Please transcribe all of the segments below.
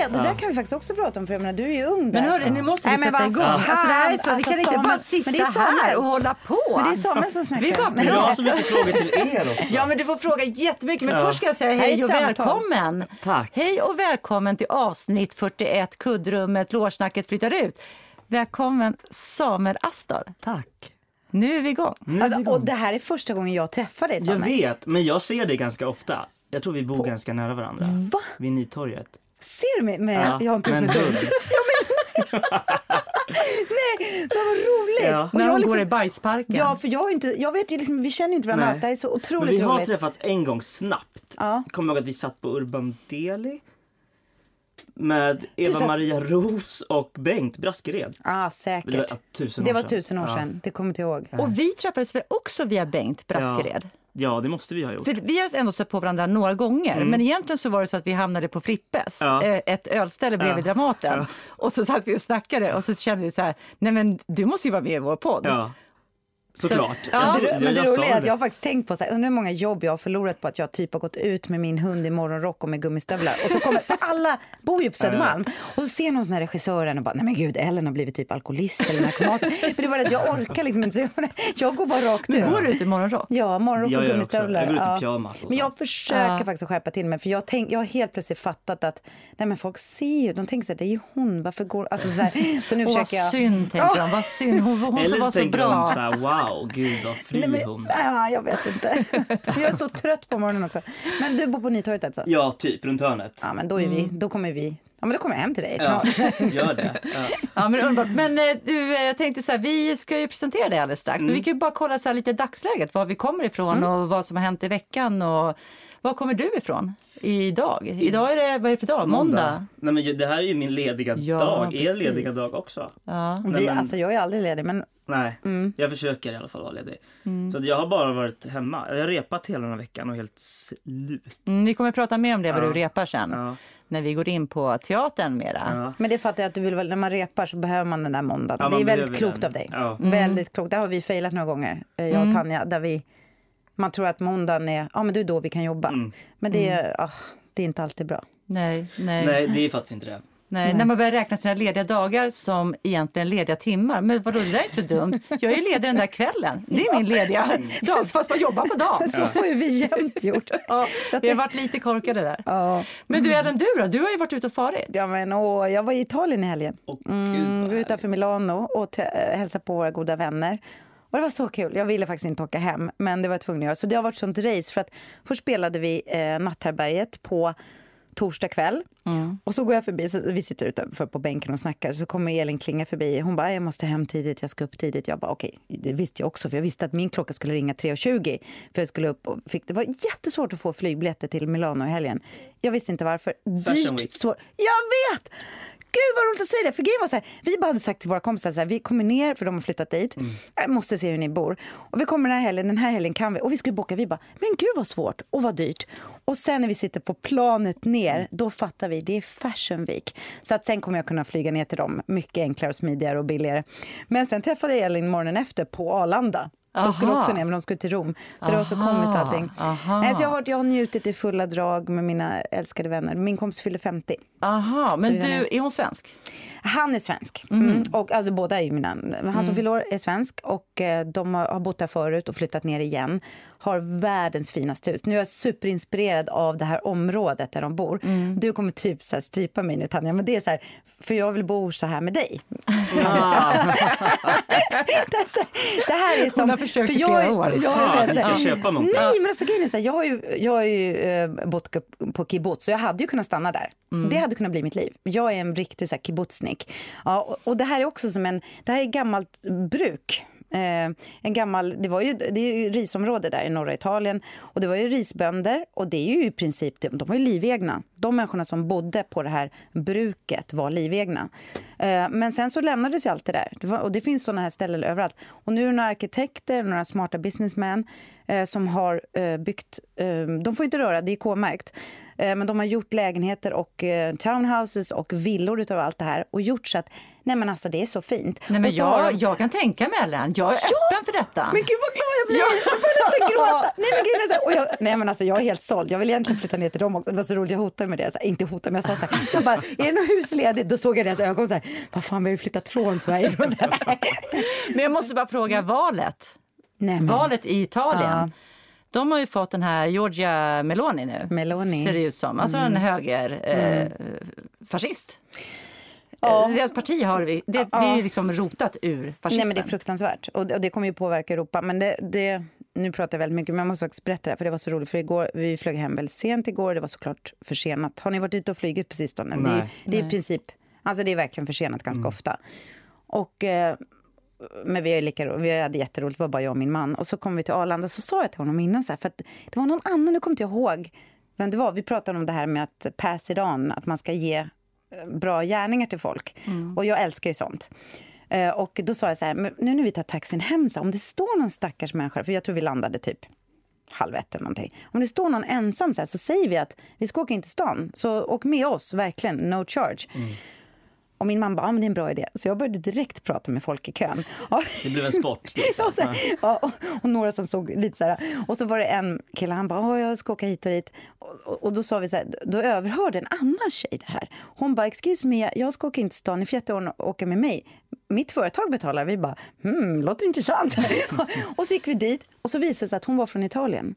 Jag vet, och där kan vi faktiskt också prata om för jag menar, du är ju ung där. Men hörru, nu måste vi Nej, men sätta vad igång. fan, Alltså, det här är så, vi alltså, kan inte bara sitta men det är Samuel. här och hålla på. Men det är Samuel som snackar. Vi bara Jag har så mycket frågor till er också. Ja, men du får fråga jättemycket. Men Ja. först ska jag säga hej och välkommen. Tack. Hej och välkommen till avsnitt 41, kuddrummet, lårsnacket flyttar ut. Välkommen Samuel Astor. Tack. Nu är vi igång. Nu är vi Alltså, igång. och det här är första gången jag träffar dig Jag Samuel. vet, men jag ser dig ganska ofta. Jag tror vi bor ganska nära varandra. Va? Vid Nytorget. Ser du mig? med jag har inte gjort det. hund. Nej, men vad roligt. Ja. När jag hon liksom- går i bajsparken. Ja, för jag, inte, jag vet ju liksom, vi känner ju inte varandra alls. Det här är så Men otroligt vi har roligt. träffats en gång snabbt. Ja. Jag kommer ihåg att vi satt på Urban Deli. Med Eva-Maria Ros och Bengt Braskered. Ja, Det var säkert. ja, tusen Det år var sedan. tusen år Ja. sedan, det kommer inte ihåg. Och vi träffades väl också via Bengt Braskered? Ja, det måste vi ha gjort. För vi har ändå stött på varandra några gånger, men egentligen så var det så att vi hamnade på Frippes, Mm. Ja. eh, ett ölställe bredvid Ja. Dramaten. Och så satt vi och snackade och så kände vi så här, nej men du måste ju vara med i vår podd. Såklart. Så- Jag ja. trodde- Men det jag roliga är att jag har faktiskt tänkt på så här, undrar hur många jobb jag har förlorat på att jag typ har gått ut med min hund i morgonrock och med gummistövlar. Och så kommer, för alla bor ju på Södermalm. Och så ser någon sån här regissören och bara, nej men gud, Ellen har blivit typ alkoholist eller narkoman. Men det var att jag orkar liksom inte. Jag, jag går bara rakt ut. Går du ut i morgonrock? Ja, morgonrock Jag och gör gummistövlar. Jag går ut i ja. pyjamas och Men jag försöker Ja. faktiskt skärpa till mig. För jag, tänk, jag har helt plötsligt fattat att nej men folk ser ju, de tänker så här, det är ju hon, varför går... Alltså så, här, så nu vad försöker jag... synd, tänker de. Vad synd, hon, hon så var så tänker bra. de så här, wow, gud vad fri Nej, men, hon är. ja, jag vet inte. jag är så trött på morgonen också. Men du bor på Nytorget alltså? Ja, typ runt hörnet. Ja, men då, är vi, då kommer vi... Ja, men då kommer jag hem till dig Ja, snart. gör det. Ja. Ja, men underbart. Men eh, du, eh, jag tänkte så här, vi ska ju presentera dig alldeles strax, men vi kan ju bara kolla så här lite dagsläget, var vi kommer ifrån och vad som har hänt i veckan och var kommer du ifrån idag? Idag är det, vad är det för dag? Måndag? Nej men det här är ju min lediga Ja, dag. Er precis. lediga dag också. Ja. Nej, Vi, men- alltså, jag är aldrig ledig, men Nej, Mm. jag försöker i alla fall vara ledig. Så att jag har bara varit hemma. Jag har repat hela den här veckan och helt slut. Mm, vi kommer prata mer om det, vad Ja. du repar sen, Ja. när vi går in på teatern mera. Ja. Men det fattar jag att du vill väl, när man repar så behöver man den där måndagen. Ja, det är väldigt klokt den. av dig. Ja. Väldigt klokt. Där har vi failat några gånger, eh, jag och Tanja, där vi, man tror att måndagen är, ja men det är då vi kan jobba. Men det är, ah, det är inte alltid bra. Nej, nej. Nej, det är faktiskt inte det. Nej, när man börjar räkna sina lediga dagar som egentligen lediga timmar. Men vadå, det där är inte så dumt. Jag är ledig den där kvällen. Det är min lediga dag, fast man jobbar på dagen. Så har ju vi jämt gjort. Ja, vi har varit lite korkade där. Ja. Men du Ellen, du då? Du har ju varit ute och farit. Ja, men, åh, jag var i Italien i helgen. Mm, var utanför Milano och äh, hälsade på våra goda vänner. Och det var så kul. Jag ville faktiskt inte åka hem, men det var jag tvungen att göra. Så det har varit sånt race. För att först spelade vi eh, Natthärbärget på torsdag kväll. Och så går jag förbi, så vi sitter utanför på bänken och snackar. Så kommer Elin Klinga förbi. Hon bara, jag måste hem tidigt, jag ska upp tidigt. Jag bara, okej, det visste jag också. För jag visste att min klocka skulle ringa 3.20. För jag skulle upp och fick, det var jättesvårt att få flygbiljetter till Milano i helgen. Jag visste inte varför. Dyrt, svårt. Jag vet! Gud vad roligt att säga det. För grejen var så här, vi bara hade sagt till våra kompisar så här, vi kommer ner för de har flyttat dit. Jag måste se hur ni bor. Och vi kommer den här helgen, den här helgen kan vi. Och vi skulle boka, vi bara, men gud vad svårt och vad dyrt. Och sen när vi sitter på planet ner, då fattar vi, det är Fashion Week. Så att sen kommer jag kunna flyga ner till dem mycket enklare och smidigare och billigare. Men sen träffade jag Elin morgonen efter på Arlanda. De skulle Aha. också ner, men de skulle till Rom. Så det var så Aha, komiskt allting. aha. Nej, så jag, har, jag har njutit i fulla drag med mina älskade vänner. Min kompis fyller 50. Aha, men du, är hon svensk? Han är svensk. Mm. Och, alltså, båda är ju mina. Han som fyller år är svensk och eh, de har, har bott där förut och flyttat ner igen. Har världens finaste hus. Nu är jag superinspirerad av det här området där de bor. Du kommer typ så här strypa mig nu Tanja, men det är så här, för jag vill bo så här med dig. så, det här är som... Hon har försökt för i jag, flera är- år. Jag, Ja, rätt så ska köpa någonting. Nej, men alltså grejen så här, jag har ju, jag har ju eh, bott på kibbutz, så jag hade ju kunnat stanna där. Det hade kunnat bli mitt liv. Jag är en riktig så här, kibbutznik. Ja, och, och det här är också som en, det här är gammalt bruk. Eh, en gammal, det, var ju, det är ju risområde där i norra Italien och det var ju risbönder och det är ju i princip, de var ju livegna. De människorna som bodde på det här bruket var livegna. Eh, men sen så lämnades ju allt det där det var, och det finns sådana här ställen överallt. Och nu är det några arkitekter, några smarta businessmän eh, som har eh, byggt, eh, de får inte röra, det är K-märkt, eh, men de har gjort lägenheter och eh, townhouses och villor utav allt det här och gjort så att Nej men alltså det är så fint. Nej, men jag, de- jag kan tänka mig Ellen, jag är öppen för detta. men gud vad glad jag blir! Jag börjar nästan gråta. Nej men, grejen är så här, och jag, nej men alltså jag är helt såld. Jag vill egentligen flytta ner till dem också. Det var så roligt, jag hotade med det. Så här, inte hotade men jag sa så här, jag bara, är det något hus ledigt? Då såg jag deras ögon så här, vad fan vi har ju flyttat från Sverige. Men jag måste bara fråga valet. Nej, men, Valet i Italien. Ja. De har ju fått den här Giorgia Meloni nu. Meloni. Ser det ut som. Alltså en höger eh, fascist. Ja. Eh, Deras parti har vi, det, det är ju liksom rotat ur nej fascismen. men det är fruktansvärt. Och det, och det kommer ju påverka Europa. Men det, det, nu pratar jag väldigt mycket, men jag måste faktiskt berätta det här, för det var så roligt. För igår, vi flög hem väldigt sent igår, det var såklart försenat. Har ni varit ute och flugit på sistone? Det, är- Nej. det är i princip, alltså det är verkligen försenat ganska ofta. Och, eh, men vi, är lika, ro- vi hade jätteroligt, det var bara jag och min man. Och så kom vi till Arlanda och så sa jag till honom innan så här, för att det var någon annan, nu kommer inte jag ihåg vem det var. Vi pratade om det här med att pass it on, att man ska ge bra gärningar till folk. Och jag älskar ju sånt. Eh, och då sa jag så här, nu när vi tar taxin hem, så om det står någon stackars människa, för jag tror vi landade typ halv ett eller någonting. Om det står någon ensam så här, så säger vi att vi ska åka in till stan. Så åk med oss, verkligen, no charge. Och min man bara, ja men det är en bra idé. Så jag började direkt prata med folk i kön. Det blev en sport. Liksom. Så här, ja, och, och några som såg lite så här. Och så var det en kille, han bara, "Åh, jag ska åka hit och dit. Och, och, och då sa vi så här, då överhörde en annan tjej det här. Hon bara, excuse me, jag ska åka in till stan, ni får jättegärna åka med mig. Mitt företag betalar. Vi bara, hmm, låter intressant. och så gick vi dit och så visade det sig att hon var från Italien.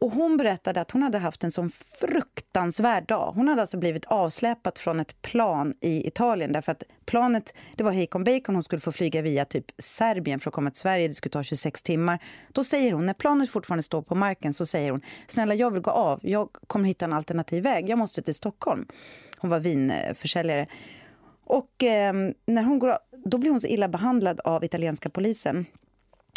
Och hon berättade att hon hade haft en sån fruktansvärd dag. Hon hade alltså blivit avsläpat från ett plan i Italien därför att planet, det var hejkon bacon, hon skulle få flyga via typ Serbien för att komma till Sverige, det skulle ta 26 timmar. Då säger hon, när planet fortfarande står på marken, så säger hon, snälla jag vill gå av, jag kommer hitta en alternativ väg, jag måste till Stockholm. Hon var vinförsäljare. Och eh, när hon går av, då blir hon så illa behandlad av italienska polisen.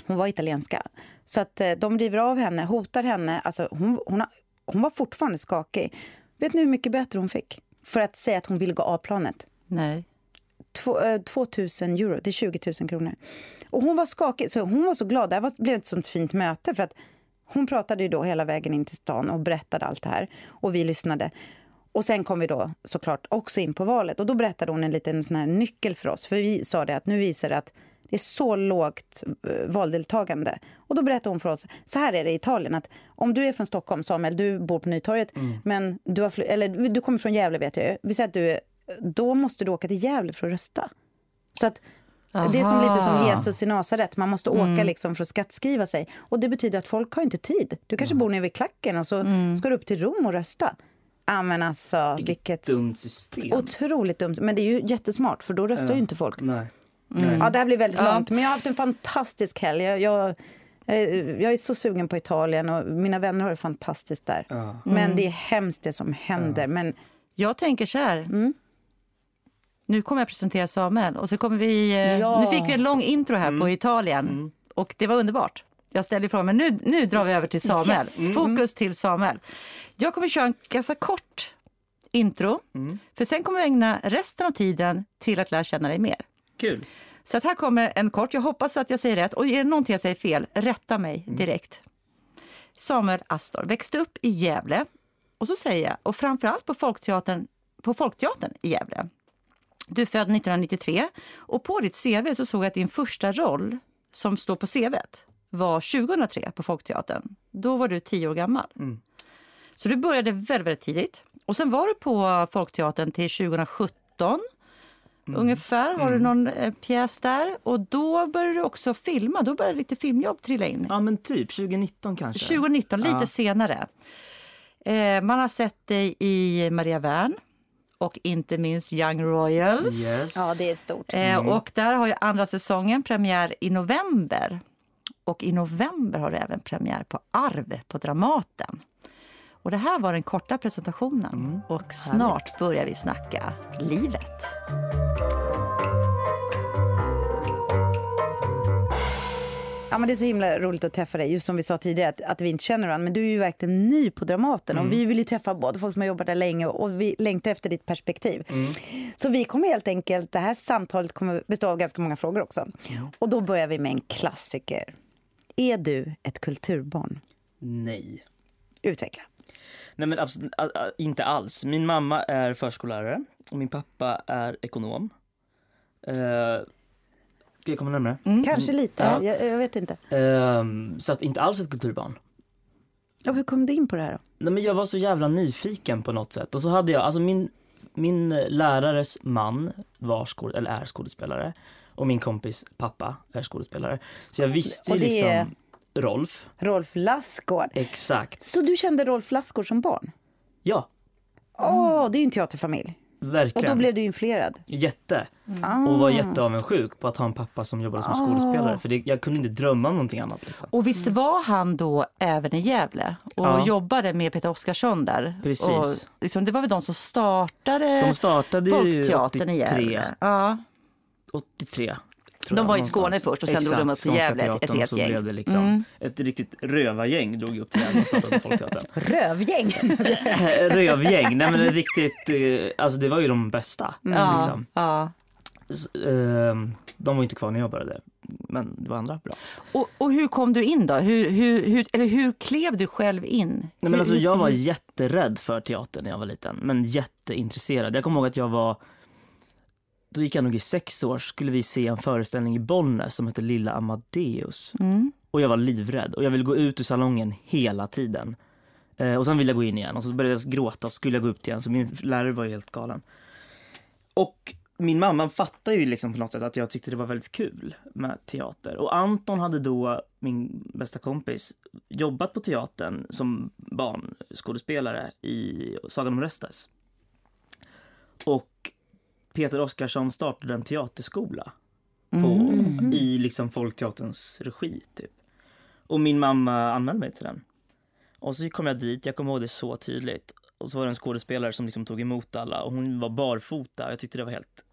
Hon var italienska. Så att eh, de river av henne, hotar henne. Alltså, hon, hon, har, hon var fortfarande skakig. Vet ni hur mycket böter hon fick? För att säga att hon vill gå av planet. Nej. Två, eh, 2 000 euro, det är 20 000 kronor. Och hon var skakig, så hon var så glad. Det här var, blev ett sånt fint möte för att hon pratade ju då hela vägen in till stan och berättade allt det här. Och vi lyssnade. Och sen kom vi då såklart också in på valet. Och då berättade hon en liten sån här nyckel för oss. För vi sa det att nu visar det att det är så lågt eh, valdeltagande. Och då berättade hon för oss, så här är det i Italien, att om du är från Stockholm, Samuel, du bor på Nytorget, men du, har, eller, du kommer från Gävle vet jag ju. Vi säger att du är, då måste du åka till Gävle för att rösta. Så att det är som lite som. Jesus i Nasaret. Man måste åka liksom för att skattskriva sig. Och det betyder att folk har inte tid. Du kanske bor nere vid klacken och så ska du upp till Rom och rösta. Ja men alltså vilket Dumt system. otroligt dumt. Men det är ju jättesmart för då röstar ju inte folk. Nej. Ja det här blir väldigt Ja. långt. Men jag har haft en fantastisk helg. Jag, jag, jag jag är så sugen på Italien och mina vänner har det fantastiskt där. Ja. Men det är hemskt det som händer. Men Jag tänker så här. Mm. Nu kommer jag presentera Samuel och så kommer vi... eh, Ja. Nu fick vi en lång intro här på Italien och det var underbart. Jag ställde frågan, men nu, nu drar vi över till Samuel. Yes. Fokus till Samuel. Jag kommer köra en ganska kort intro, för sen kommer vi ägna resten av tiden till att lära känna dig mer. Kul. Så att här kommer en kort, jag hoppas att jag säger rätt. Och är det någonting jag säger fel, rätta mig direkt. Samuel Astor växte upp i Gävle. Och så säger jag, och framförallt på Folkteatern, på Folkteatern i Gävle. Du är född 1993 och på ditt CV så såg jag att din första roll som står på CV var 2003 på Folkteatern. Då var du 10 år gammal. Så du började väldigt, väldigt tidigt. Och sen var du på Folkteatern till 2017 ungefär. Har du någon eh, pjäs där? Och då började du också filma. Då började lite filmjobb trilla in. Ja men typ 2019 kanske. 2019, lite Ja. senare. Eh, man har sett dig i Maria Wern och inte minst Young Royals. Yes. ja det är stort. Eh, och där har ju andra säsongen premiär i november. Och i november har du även premiär på Arv på Dramaten. Och det här var den korta presentationen. Och snart börjar vi snacka livet. Ja, men det är så himla roligt att träffa dig, just som vi sa tidigare, att, att vi inte känner varandra. Men du är ju verkligen ny på Dramaten och vi vill ju träffa både folk som har jobbat där länge och vi längtar efter ditt perspektiv. Så vi kommer helt enkelt, det här samtalet kommer bestå av ganska många frågor också. Och då börjar vi med en klassiker. Är du ett kulturbarn? Nej. Utveckla. Nej men absolut, inte alls. Min mamma är förskollärare och min pappa är ekonom. Uh, ska jag komma närmare? Kanske lite, Ja. jag, jag vet inte. Ehm, så att inte alls ett kulturbarn. Och hur kom du in på det här då? Nej men jag var så jävla nyfiken på något sätt. Och så hade jag, alltså min, min lärares man var skåd, eller är skådespelare. Och min kompis pappa är skådespelare. Så jag visste ju liksom är- Rolf. Rolf Lassgård. Exakt. Så du kände Rolf Lassgård som barn? Ja, Åh, det är ju en teaterfamilj. Och verkligen. då blev du influerad? Jätte. Ah. Och var jätteavundsjuk på att ha en pappa som jobbade som skådespelare. För det, jag kunde inte drömma om någonting annat. Liksom. Och visst var han då även i Gävle och Ja. jobbade med Peter Oskarsson där? Precis. Och liksom, det var väl de som startade De startade Folkteatern i 83. Gävle? Ja. 83. De jag, var i. Skåne först och sen drog de upp till Gävle, ett- ett helt så gäng. blev det liksom Mm. ett riktigt rövargäng drog upp till Gävle och startade Folkteatern. Rövgäng! Rövgäng, nej men riktigt, eh, alltså det var ju de bästa. Ja. Liksom. Ja. Ehm, De var inte kvar när jag började, men det var andra bra. Och, och hur kom du in då? Hur, hur, hur, eller hur klev du själv in? Nej, men alltså, jag var jätterädd för teater när jag var liten, men jätteintresserad. Jag kommer ihåg att jag var, då gick jag nog i sex år, skulle vi se en föreställning i Bollnäs som hette Lilla Amadeus. Mm. Och jag var livrädd och jag ville gå ut ur salongen hela tiden. Eh, och sen ville jag gå in igen och så började jag gråta och skulle jag gå upp igen så min lärare var helt galen. Och min mamma fattade ju liksom på något sätt att jag tyckte det var väldigt kul med teater. Och Anton hade då, min bästa kompis, jobbat på teatern som barnskådespelare i Sagan om Restes. Och Peter Oskarsson startade en teaterskola på, i liksom Folkteaterns regi. Typ. Och min mamma anmälde mig till den. Och så kom jag dit, jag kommer ihåg det så tydligt. Och så var det en skådespelare som liksom tog emot alla och hon var barfota. Jag tyckte det var helt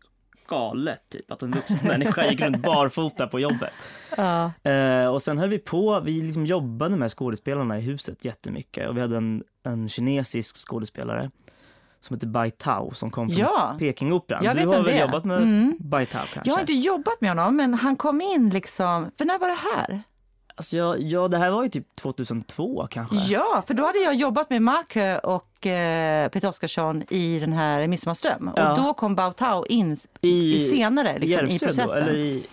galet typ att en vuxen människa gick runt barfota på jobbet. Ja. Eh, och sen höll vi på, vi liksom jobbade med skådespelarna i huset jättemycket och vi hade en, en kinesisk skådespelare som heter Bai Tao som kom från Ja. Pekingoperan. Jag Du vet har väl det jobbat med Mm. Bai Tao kanske? Jag har inte jobbat med honom, men han kom in liksom... För när var det här? Alltså jag, ja, det här var ju typ 2002 kanske. Ja, för då hade jag jobbat med Markö och eh, Peter Oskarsson i den här Midsommarström. Ja. Och då kom Bao Tao in I, i senare liksom, i processen. Då, i,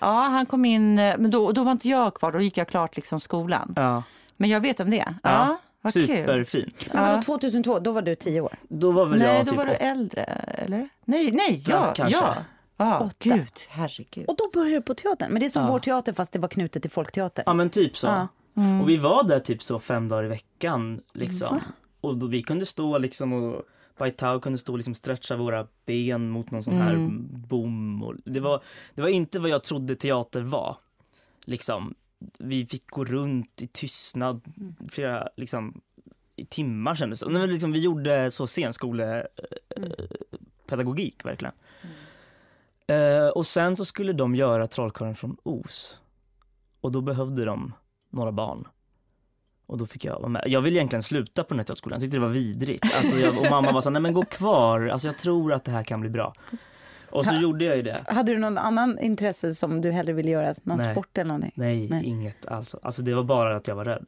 Ja, han kom in, eh, men då, då var inte jag kvar, då gick jag klart liksom skolan. ja, Men jag vet om det. Ja, Ja, vad kul. superfint. Men vadå, Ja. 2002, då var du tio år? Då var väl Nej, jag då typ var du åtta. äldre, eller? Nej, nej, Ja, ja, kanske. ja. Ja, Åtta. gud, herregud. Och då började du på teatern? Men det är som Ja. vår teater fast det var knutet till Folkteater. Ja men typ så. Ja. Mm. Och vi var där typ så fem dagar i veckan liksom. Och då vi kunde stå liksom och Bai Tao kunde stå och liksom stretcha våra ben mot någon sån här Mm. bom. Och det, var, det var inte vad jag trodde teater var. Liksom, vi fick gå runt i tystnad flera liksom, i timmar kändes det. Men liksom, vi gjorde så scenskolepedagogik verkligen. Eh, och sen så skulle de göra Trollkarlen från Os. Och då behövde de några barn. Och då fick jag vara med. Jag ville egentligen sluta på den här teaterskolan, jag tyckte det var vidrigt. Alltså jag, och mamma var så nej men gå kvar, alltså jag tror att det här kan bli bra. Och så gjorde jag ju det. Hade du någon annan intresse som du hellre ville göra? Någon Nej. sport eller någonting? Nej, Nej. inget alls. Alltså det var bara att jag var rädd.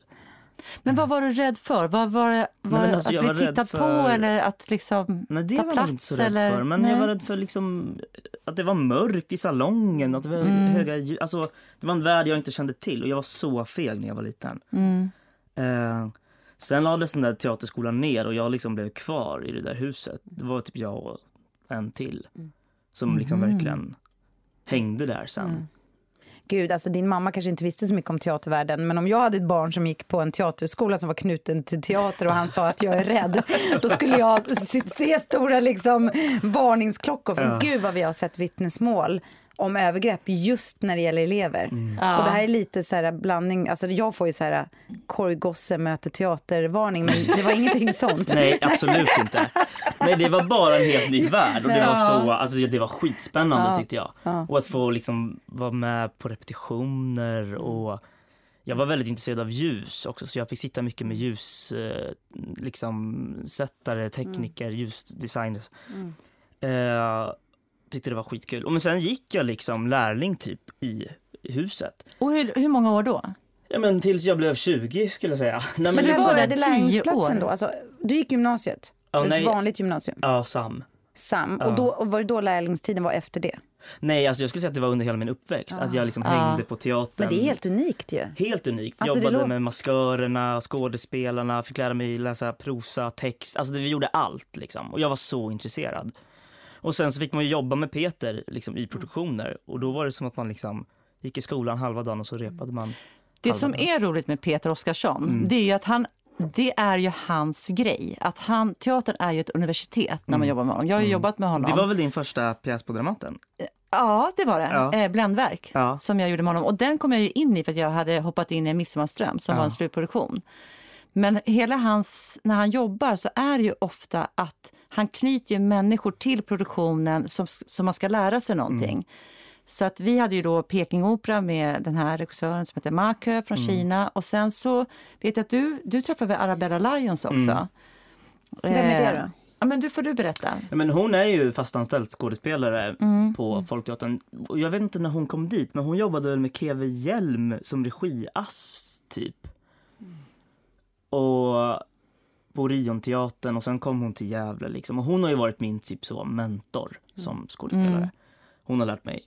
Men vad var du rädd för? Vad var det? Var det alltså, att jag bli tittad för- på eller att liksom Nej det ta var jag plats? inte så rädd eller? för. Men Nej. jag var rädd för liksom att det var mörkt i salongen, att det var Mm. höga. Alltså det var en värld jag inte kände till och jag var så feg när jag var liten. Mm. Eh, sen lades den där teaterskolan ner och jag liksom blev kvar i det där huset. Det var typ jag och en till som liksom Mhm. verkligen hängde där sen. Gud, alltså din mamma kanske inte visste så mycket om teatervärlden, men om jag hade ett barn som gick på en teaterskola som var knuten till teater och han sa att jag är rädd, då skulle jag se, se stora liksom varningsklockor. För Ja. gud vad vi har sett vittnesmål om övergrepp just när det gäller elever. Mm. Ja. Och det här är lite så här blandning, alltså jag får ju så här korgosse möter teatervarning, men det var ingenting sånt. Nej, absolut inte. Nej, det var bara en helt ny värld och det var så, alltså det var skitspännande Ja. tyckte jag. Ja. Och att få liksom vara med på repetitioner och jag var väldigt intresserad av ljus också så jag fick sitta mycket med ljus, eh, liksom sättare, tekniker, ljusdesigners. Eh, tyckte det var skitkul. Och men sen gick jag liksom lärling typ i, i huset. Och hur, hur många år då? Ja men tills jag blev 20 skulle jag säga. Nej, Men du var började där lärlingsplatsen år. då? Alltså, du gick gymnasiet? Ja, Ett nej. vanligt gymnasium? Ja, Sam. Sam. Ja. Och, då, och var det då lärlingstiden var efter det? Nej, alltså jag skulle säga att det var under hela min uppväxt. Att jag liksom Ja. hängde på teatern. Men det är helt unikt ju. Helt unikt. Alltså, Jobbade lå- med maskörerna, skådespelarna, fick lära mig läsa prosa, text. Alltså det, vi gjorde allt liksom. Och jag var så intresserad. Och sen så fick man jobba med Peter liksom, i produktioner. Och då var det som att man liksom gick i skolan halva dagen och så repade man. Det som dagen. är roligt med Peter Oskarsson, Mm. det är ju att han det är ju hans grej. Att han, teatern är ju ett universitet när man jobbar med honom. Jag har ju jobbat med honom. Mm. Det var väl din första pjäs på Dramaten? Ja, det var det. Ja. Eh, Bländverk Ja. som jag gjorde med honom. Och den kom jag ju in i för att jag hade hoppat in i Midsommarström som Ja. var en slutproduktion. Men hela hans, när han jobbar så är det ju ofta att han knyter människor till produktionen som, som man ska lära sig någonting. Mm. Så att vi hade ju då Pekingopera med den här regissören som heter Ma Ke från Mm. Kina. Och sen så vet jag att du, du träffade Arabella Lions också? Mm. Vem är det Eh, då? Ja, men du får du berätta. Ja, men hon är ju fastanställd skådespelare Mm. på Folkteatern. Och jag vet inte när hon kom dit, men hon jobbade väl med KV Hjelm som regiass, typ. Och på Orionteatern och sen kom hon till Gävle liksom. Och hon har ju varit min typ så mentor som skådespelare. Mm. Hon har lärt mig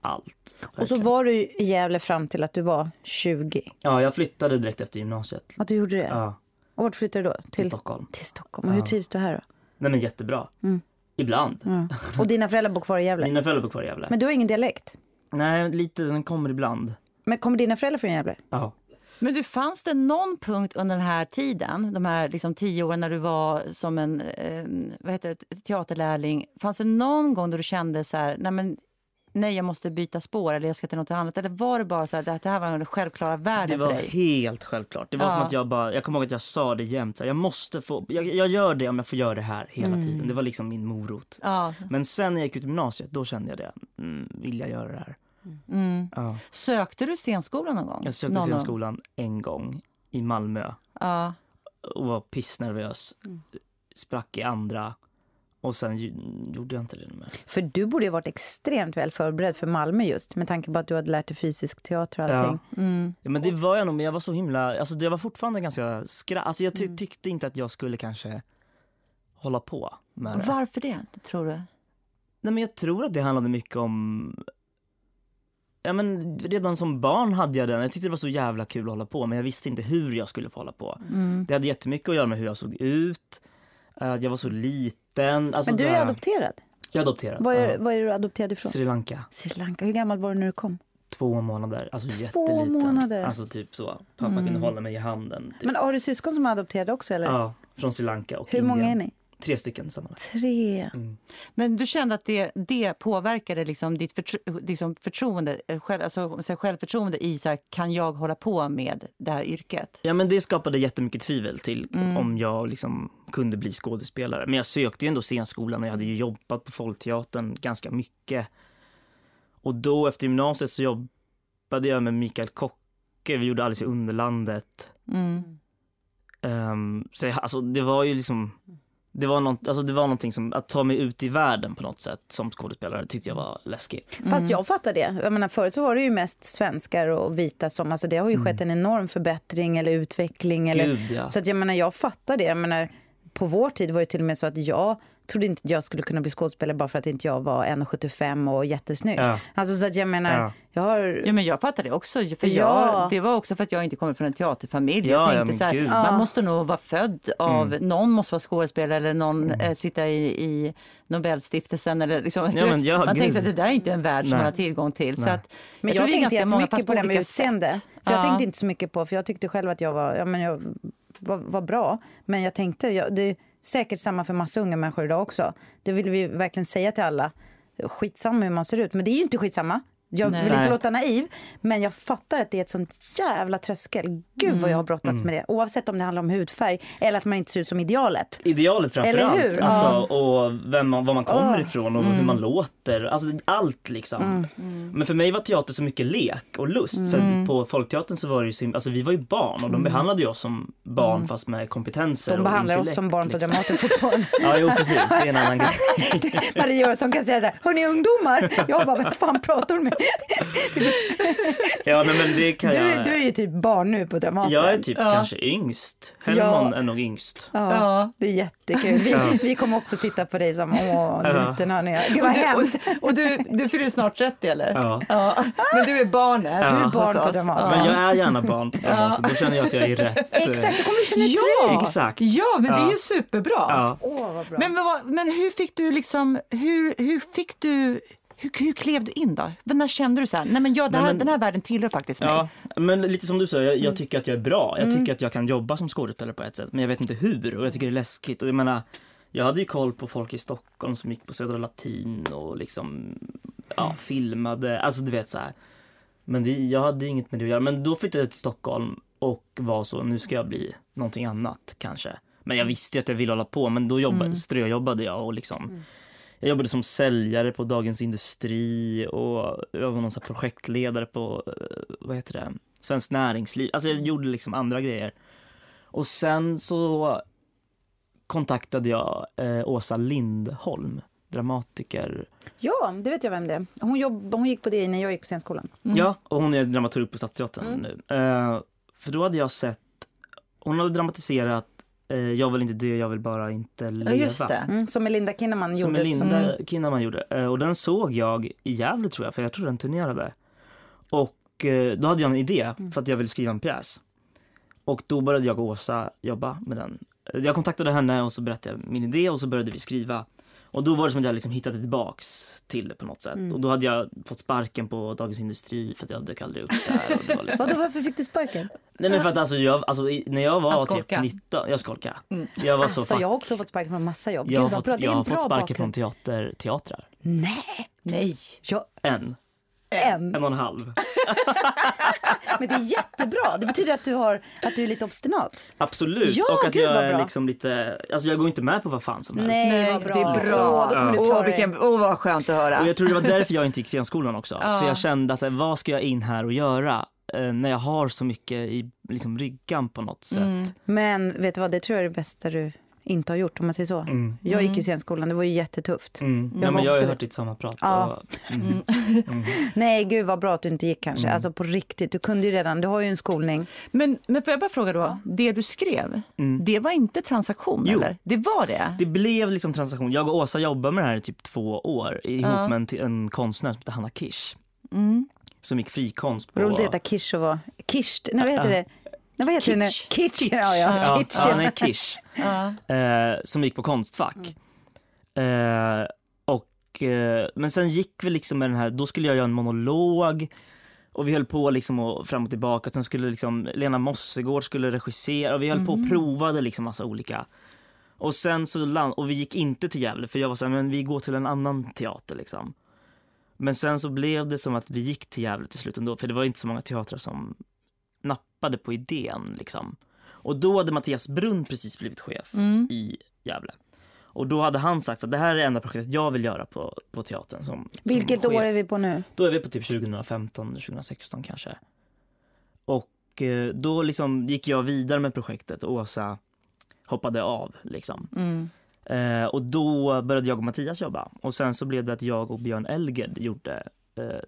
allt. Och så verkligen. var du i Gävle fram till att du var 20. Ja, jag flyttade direkt efter gymnasiet. Att du gjorde det? Ja, Och vart flyttade du då? till Stockholm. Till Stockholm. Och hur Ja. trivs du här då? Nej men jättebra. Mm. Ibland. Mm. Och dina föräldrar bor kvar i Gävle? Mina föräldrar bor kvar i Gävle. Men du har ingen dialekt? Nej, lite, den kommer ibland. Men kommer dina föräldrar från Gävle? Ja. Men du, fanns det någon punkt under den här tiden, de här liksom tio åren när du var som en eh, vad heter det, teaterlärling, fanns det någon gång då du kände så här, nej men nej jag måste byta spår eller jag ska till något annat? Eller var det bara så här, det här var den självklara Det världen var för dig? helt självklart. Det var Ja. som att jag bara, jag kommer ihåg att jag sa det jämt, så här, jag måste få, jag, jag gör det om jag får göra det här hela Mm. tiden. Det var liksom min morot. Ja, Men sen när jag gick ut gymnasiet, då kände jag det, mm, vill jag göra det här? Mm. Ja. Sökte du scenskolan någon gång? Jag sökte någon gång? scenskolan en gång i Malmö Ja. och var pissnervös. Mm. Sprack i andra och sen gjorde jag inte det mer. För du borde ju varit extremt väl förberedd för Malmö just med tanke på att du hade lärt dig fysisk teater och allting. Mm. Ja, men det var jag nog, men jag var så himla, alltså jag var fortfarande ganska skra, alltså jag ty- Mm. tyckte inte att jag skulle kanske hålla på med det. Varför det, tror du? Nej men jag tror att det handlade mycket om Ja men redan som barn hade jag den, jag tyckte det var så jävla kul att hålla på men jag visste inte hur jag skulle få hålla på. Mm. Det hade jättemycket att göra med hur jag såg ut, eh, jag var så liten. Alltså Men du är adopterad. Jag är adopterad. Var är, ja. var är du adopterad ifrån? Sri Lanka, Sri Lanka. Hur gammal var du när du kom? två månader, alltså Två jätteliten. månader. Alltså typ så, pappa kunde hålla mig i handen. Typ. Men har du syskon som är adopterade också eller? Ja, från Sri Lanka och Hur många är Indien. ni? Tre stycken sammanlagt. Tre. Mm. Men du kände att det, det påverkade liksom ditt förtro, liksom förtroende, eh, själv, alltså, självförtroende i så här, kan jag hålla på med det här yrket? Ja men det skapade jättemycket tvivel till Mm. om jag liksom kunde bli skådespelare. Men jag sökte ju ändå scenskolan och jag hade ju jobbat på Folkteatern ganska mycket. Och då efter gymnasiet så jobbade jag med Mikael Kocke, vi gjorde Alice i Underlandet. Mm. Ehm, så jag, alltså det var ju liksom det var, något, alltså det var någonting som, att ta mig ut i världen på något sätt som skådespelare tyckte jag var läskigt. Fast jag fattar det. Jag menar, förut så var det ju mest svenskar och vita som, alltså det har ju skett en enorm förbättring eller utveckling. Eller, Gud ja. Så att jag menar, jag fattar det. Jag menar, på vår tid var det till och med så att jag trodde inte jag skulle kunna bli skådespelare bara för att inte jag var 1,75 och jättesnygg. Ja. Alltså så att jag menar, Ja. jag har... Ja, men jag fattar det också. För Ja. jag, det var också för att jag inte kommer från en teaterfamilj. Ja, jag ja, tänkte så här, man måste nog vara född av, någon måste vara skådespelare eller någon Mm. eh, sitta i, i Nobelstiftelsen. Eller liksom, Ja, men ja, man gud. tänker att det där är inte en värld som Nej. man har tillgång till. Så Nej. att, Men jag, är tänkte jättemycket fast på det med utseende. sätt. För jag Ja. tänkte inte så mycket på, för jag tyckte själv att jag var, ja men jag var, var bra. Men jag tänkte, jag, det är säkert samma för massa unga människor idag också. Det vill vi verkligen säga till alla. Skitsamma hur man ser ut, men det är ju inte skitsamma. Jag Nej. vill inte låta naiv, men jag fattar att det är ett sånt jävla tröskel. Gud vad jag har brottats med det. Oavsett om det handlar om hudfärg eller att man inte ser ut som idealet. Idealet framförallt. Alltså, Ja. Och vem man, var man kommer Ah. ifrån och hur man låter. Alltså allt liksom. Men för mig var teater så mycket lek och lust. För på Folkteatern så var det ju så, alltså vi var ju barn och de behandlade oss som barn fast med kompetenser De behandlar oss som barn på liksom. Dramaten fortfarande. Ja jo precis, det är en annan grej. Marie Göransson kan säga så här, hörni ungdomar. Jag bara, vad fan pratar du med? Ja, nej, men det kan Du, jag. du är ju typ barn nu på Dramaten. Jag är typ Ja. kanske yngst. Helmon är nog yngst. Ja, Ja. det är jättekul. Vi, Ja. vi kommer också titta på dig som, åh, Ja. liten hörni. Gud vad hemskt. Och, och du, du fyller snart 30 eller? Ja. Ja, men du är barnet. Ja. Du är barn på. Dramaten. Men jag är gärna barn på Dramaten. Då känner jag att jag är rätt. Exakt, då kommer du känna dig Ja, trygg. Exakt. ja, men det är Ja. ju superbra. Ja. Åh, vad bra. Men, vad, men hur fick du liksom, hur, hur fick du, hur, hur klev du in då? När kände du så här, nej men, ja, det här, men- den här världen tillhör faktiskt mig. Ja, men lite som du säger, jag, Mm. jag tycker att jag är bra. Jag tycker att jag kan jobba som skådespelare på ett sätt, men jag vet inte hur och jag tycker det är läskigt. Och jag menar, jag hade ju koll på folk i Stockholm som gick på Södra Latin och liksom, ja, filmade, alltså du vet så här. Men det, jag hade inget med det att göra. Men då flyttade jag till Stockholm och var så, nu ska jag bli någonting annat kanske. Men jag visste ju att jag ville hålla på, men då jobbade, ströjobbade jag och liksom jag jobbade som säljare på Dagens Industri och jag var någon här projektledare på, eh, vad heter det, Svenskt Näringsliv. Alltså jag gjorde liksom andra grejer. Och sen så kontaktade jag eh, Åsa Lindholm, dramatiker. Ja, det vet jag vem det är. Hon, jobb, hon gick på det när jag gick på scenskolan. Ja, och hon är dramaturg på Stadsteatern nu. Eh, för då hade jag sett, hon hade dramatiserat Jag vill inte dö, jag vill bara inte leva. Ja, just det. Mm, som Melinda Kinnaman Som gjorde. som- Melinda Kinnaman gjorde. Eh, Och den såg jag i Gävle tror jag, för jag tror den turnerade. Och eh, då hade jag en idé för att jag ville skriva en pjäs. Och då började jag och Åsa jobba med den. Eh, Jag kontaktade henne och så berättade jag min idé och så började vi skriva. Och då var det som att jag liksom hittade tillbaks till det på något sätt. Och då hade jag fått sparken på Dagens Industri för att jag dök aldrig upp där. Och det var liksom... Vadå, varför fick du sparken? Nej men för att alltså, jag, alltså när jag var typ 19, jag skolkade. Jag var så Alltså, jag har också fått sparken från massa jobb. jag har Gud, fått, bra. Jag har fått sparken bakgrund. från teater, teatrar. Nej, Nej. jag, En. En. En och en halv. Men det är jättebra. Det betyder att du, har, att du är lite obstinat. Absolut. Ja, och att gud, jag är liksom lite, alltså jag går inte med på vad fan som helst. Nej, vad bra. det är bra. Åh, vilken, åh, vad skönt att höra. Och jag tror det var därför jag inte gick scenskolan också. Ja. För jag kände att vad ska jag in här och göra? Eh, när jag har så mycket i liksom, ryggan på något sätt. Mm. Men vet du vad, det tror jag är det bästa du inte har gjort om man säger så. Mm. Jag gick ju scenskolan, det var ju jättetufft. Mm. Jag Ja, men var jag har ju det. hört ditt samma prat. Ja. Och, mm. Nej, gud vad bra att du inte gick kanske. Mm. Alltså på riktigt, du kunde ju redan, du har ju en skolning. Men, men får jag bara fråga då, det du skrev, Mm. det var inte transaktion Jo. eller? Det var det? Det blev liksom transaktion. Jag och Åsa jobbade med det här i typ två år ihop Ja. med en, en konstnär som heter Hanna Kish. Mm. Som gick frikonst på... Roligt att heta Kish och vara... Kisht, nej vad heter det? Nej, vad heter det nu? Kitsch. Kitsch. Ja, ja. Ja, Kitsch. ja, nej, Kish. Ja. eh, som gick på Konstfack. Eh, och, eh, men sen gick vi liksom med den här, då skulle jag göra en monolog och vi höll på liksom och fram och tillbaka. Sen skulle liksom Lena Mossegård skulle regissera och vi höll på och provade liksom massa olika. Och sen så land, och vi gick inte till Gävle för jag var så här, men vi går till en annan teater liksom. Men sen så blev det som att vi gick till Gävle till slut ändå, för det var inte så många teatrar som nappade på idén liksom. Och då hade Mattias Brunn precis blivit chef Mm. i Gävle. Och då hade han sagt att det här är det enda projektet jag vill göra på, på teatern. Som, Vilket som år är vi på nu? Då är vi på typ 2015, 2016 kanske. Och eh, då liksom gick jag vidare med projektet och Åsa hoppade av liksom. Mm. Eh, och då började jag och Mattias jobba. Och sen så blev det att jag och Björn Elged gjorde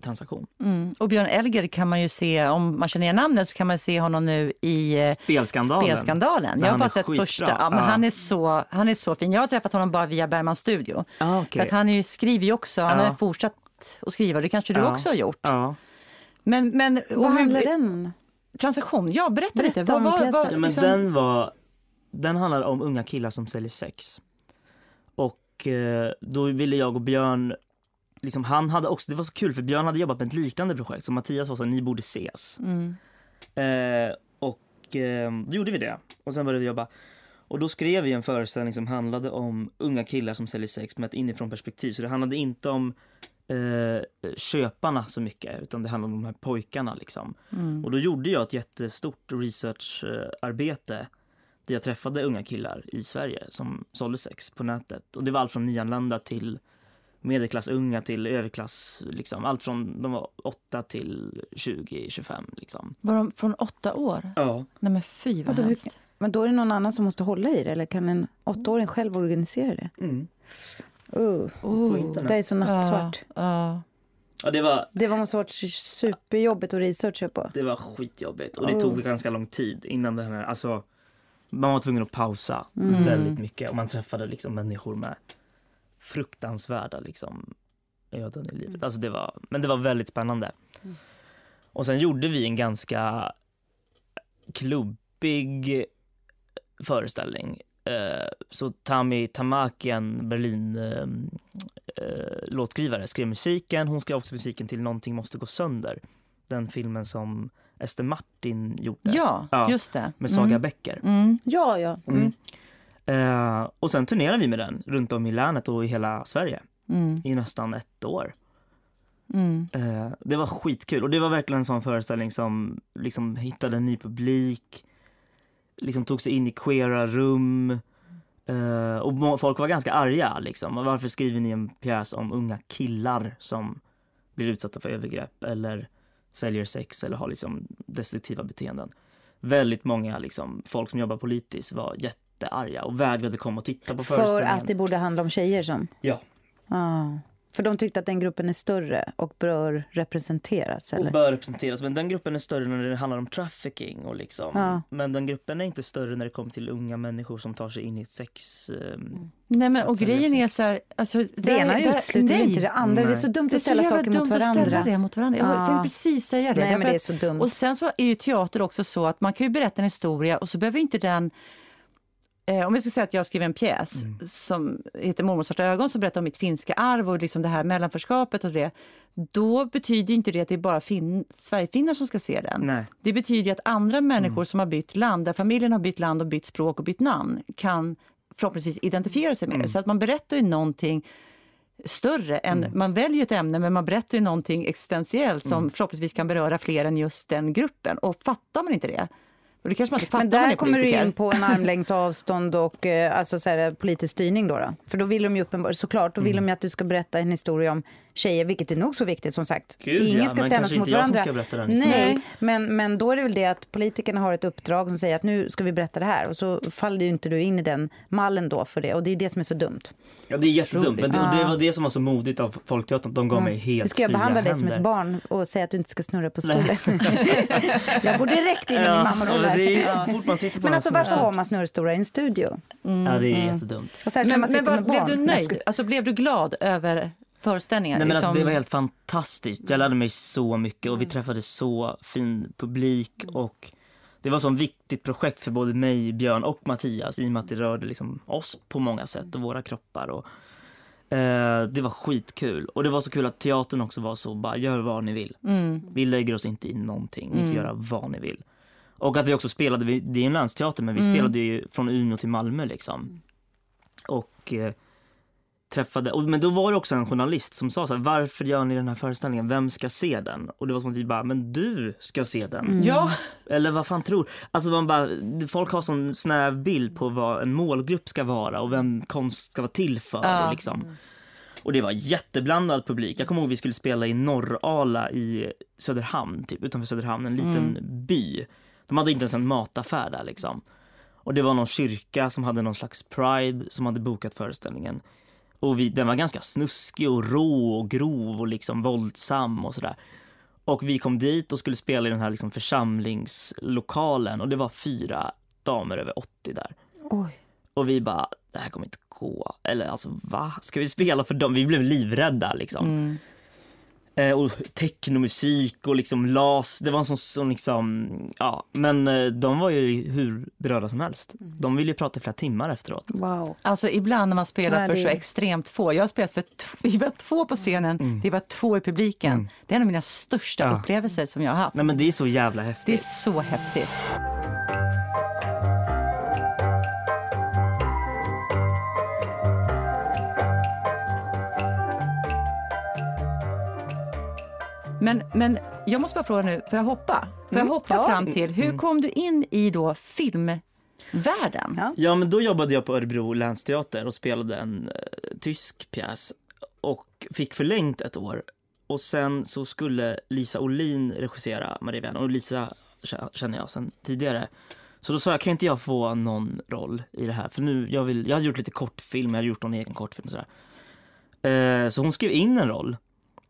transaktion. Mm. Och Björn Elger kan man ju se, om man känner igen namnet så kan man se honom nu i eh, Spelskandalen. Spelskandalen. Jag har bara sett skitbra. första. Ja, men Ja. han, är så, han är så fin. Jag har träffat honom bara via Bergmans studio. Ah, För okej. att han är, ju- skriver ju också, han Ja. har fortsatt att skriva. Det kanske du Ja. också har gjort. Ja. Men, men, och Vad hur- handlar den? Transaktion, ja berätta, Berätta lite. om pjäsen. Ja, men liksom- den var, den handlar om unga killar som säljer sex. Och eh, då ville jag och Björn, liksom han hade också, det var så kul för Björn hade jobbat med ett liknande projekt så Mattias sa så ni borde ses. Mm. Eh, och eh, då gjorde vi det och sen började vi jobba. Och då skrev vi en föreställning som handlade om unga killar som säljer sex med ett inifrån perspektiv. Så det handlade inte om eh, köparna så mycket utan det handlade om de här pojkarna liksom. Mm. Och då gjorde jag ett jättestort researcharbete där jag träffade unga killar i Sverige som sålde sex på nätet. Och det var allt från nyanlända till medelklassunga till överklass, liksom. Allt från de var 8 till 20-25 liksom. Var de från åtta år? Ja. Nej men fy vad hur- hemskt. Men då är det någon annan som måste hålla i det eller kan en åttaåring själv organisera det? Mm. Uh, Oh. det är så nattsvart. Ja, ja. Ja, det var, Det var måste ha varit superjobbigt att researcha på. det var skitjobbigt och det Oh. tog ganska lång tid innan den här, alltså man var tvungen att pausa Mm. väldigt mycket och man träffade liksom människor med fruktansvärda liksom öden i livet. Alltså det var, men det var väldigt spännande. Och sen gjorde vi en ganska klubbig föreställning. Eh, Så Tami Tamaki, en Berlin eh, eh, skrev musiken. Hon skrev också musiken till Någonting måste gå sönder. Den filmen som Ester Martin gjorde Ja, Ja. just det. med Saga Mm. Becker. Mm. Ja, ja. Mm. Eh, och sen turnerade vi med den runt om i länet och i hela Sverige Mm. i nästan ett år. Mm. Eh, det var skitkul och det var verkligen en sån föreställning som liksom hittade en ny publik, liksom tog sig in i queera rum eh, och folk var ganska arga liksom. Varför skriver ni en pjäs om unga killar som blir utsatta för övergrepp eller säljer sex eller har liksom destruktiva beteenden? Väldigt många liksom, folk som jobbar politiskt var jättearga och vägrade komma och titta på För föreställningen. att det borde handla om tjejer som... Ja. Ah. För de tyckte att den gruppen är större och bör representeras, och eller? bör representeras. Men den gruppen är större när det handlar om trafficking och liksom. Ja. Men den gruppen är inte större när det kommer till unga människor som tar sig in i ett sex. ehm, Nej, men, och grejen är så här... Alltså, Det ena utesluter nej. inte det andra. Det är Nej. så dumt Det att ställa saker dumt mot att ställa varandra. det mot varandra. Jag Ja. tänkte precis säga det. Nej, men det är så dumt. Och sen så är ju teater också så att man kan ju berätta en historia och så behöver inte den Eh, om jag skulle säga att jag skriver en pjäs Mm. som heter Mormors svarta ögon som berättar om mitt finska arv och liksom det här mellanförskapet och det. Då betyder inte det att det är bara fin- Sverigefinnar som ska se den. Nej. Det betyder att andra människor Mm. som har bytt land, där familjen har bytt land och bytt språk och bytt namn, kan förhoppningsvis identifiera sig med Mm. det. Så att man berättar ju någonting större än, Mm. man väljer ett ämne men man berättar ju någonting existentiellt som förhoppningsvis kan beröra fler än just den gruppen. Och fattar man inte det, och det kanske man inte fattar Men där är kommer du in på en armlängds avstånd och eh, alltså så här, politisk styrning då, då. För då vill de ju uppenbarligen, såklart, då vill Mm. de ju att du ska berätta en historia om tjejer, vilket är nog så viktigt som sagt. Gud, Ingen ja, ska men ställas mot varandra. ska berätta den historien. Nej, Nej. men, men då är det väl det att politikerna har ett uppdrag som säger att nu ska vi berätta det här och så faller ju inte du in i den mallen då för det och det är det som är så dumt. Ja det är jättedumt. Men det, och det Ja. var det som var så modigt av Folkteatern. att De gav mig helt Du ska jag fria behandla dig som ett barn och säga att du inte ska snurra på stolen. jag går direkt in i min Ja, mammaroll men här. det är så fort man sitter på Men en alltså varför har man snurrstolar i en studio? Ja det är Mm. jättedumt. Och särskilt när Men, man men sitter vad, med blev barn. du Nej, nöjd? Alltså, blev du glad över föreställningen? Nej, men alltså, Liksom- det var helt fantastiskt. Jag lärde mig så mycket och vi träffade så fin publik och det var så ett viktigt projekt för både mig, Björn och Mattias i och med att det rörde liksom oss på många sätt och våra kroppar. Och, eh, det var skitkul och det var så kul att teatern också var så bara gör vad ni vill. Mm. Vi lägger oss inte i någonting, ni får göra vad ni vill. Och att vi också spelade, det är en länsteater men vi spelade ju från Umeå till Malmö liksom. Och eh, träffade, och, men då var det också en journalist som sa så här, varför gör ni den här föreställningen, vem ska se den? Och det var som att vi bara, men du ska se den. Ja, Eller vad fan tror, alltså man bara, folk har sån snäv bild på vad en målgrupp ska vara och vem konst ska vara till för. Ja. Och, liksom. och det var jätteblandad publik. Jag kommer ihåg vi skulle spela i Norrala i Söderhamn, typ utanför Söderhamn, en liten by. De hade inte ens en mataffär där liksom. Och det var någon kyrka som hade någon slags pride som hade bokat föreställningen. Och vi, den var ganska snuskig och rå och grov och liksom våldsam och sådär. Och vi kom dit och skulle spela i den här liksom församlingslokalen och det var fyra damer över 80 där. Oj. Och vi bara, det här kommer inte gå. Eller alltså va? Ska vi spela för dem? Vi blev livrädda liksom. Mm. Eh, och technomusik och liksom las, det var en sån, sån liksom, ja. Men eh, de var ju hur berörda som helst. De ville ju prata i flera timmar efteråt. Wow. Alltså ibland när man spelar Nej, för det- så extremt få. Jag har spelat för vi var två på scenen, det var två i publiken. Det är en av mina största Ja. upplevelser som jag har haft. Nej men det är så jävla Det är häftigt. så häftigt. Men, men jag måste bara fråga nu, får jag hoppa? Får jag hoppa Ja. fram till, hur kom du in i då filmvärlden? Ja. Ja men då jobbade jag på Örebro länsteater och spelade en eh, tysk pjäs och fick förlängt ett år. Och sen så skulle Lisa Olin regissera Marie Vän och Lisa känner jag sedan tidigare. Så då sa jag, kan inte jag få någon roll i det här? För nu, jag, vill, jag hade gjort lite kortfilm, jag hade gjort någon egen kortfilm och sådär. Eh, så hon skrev in en roll.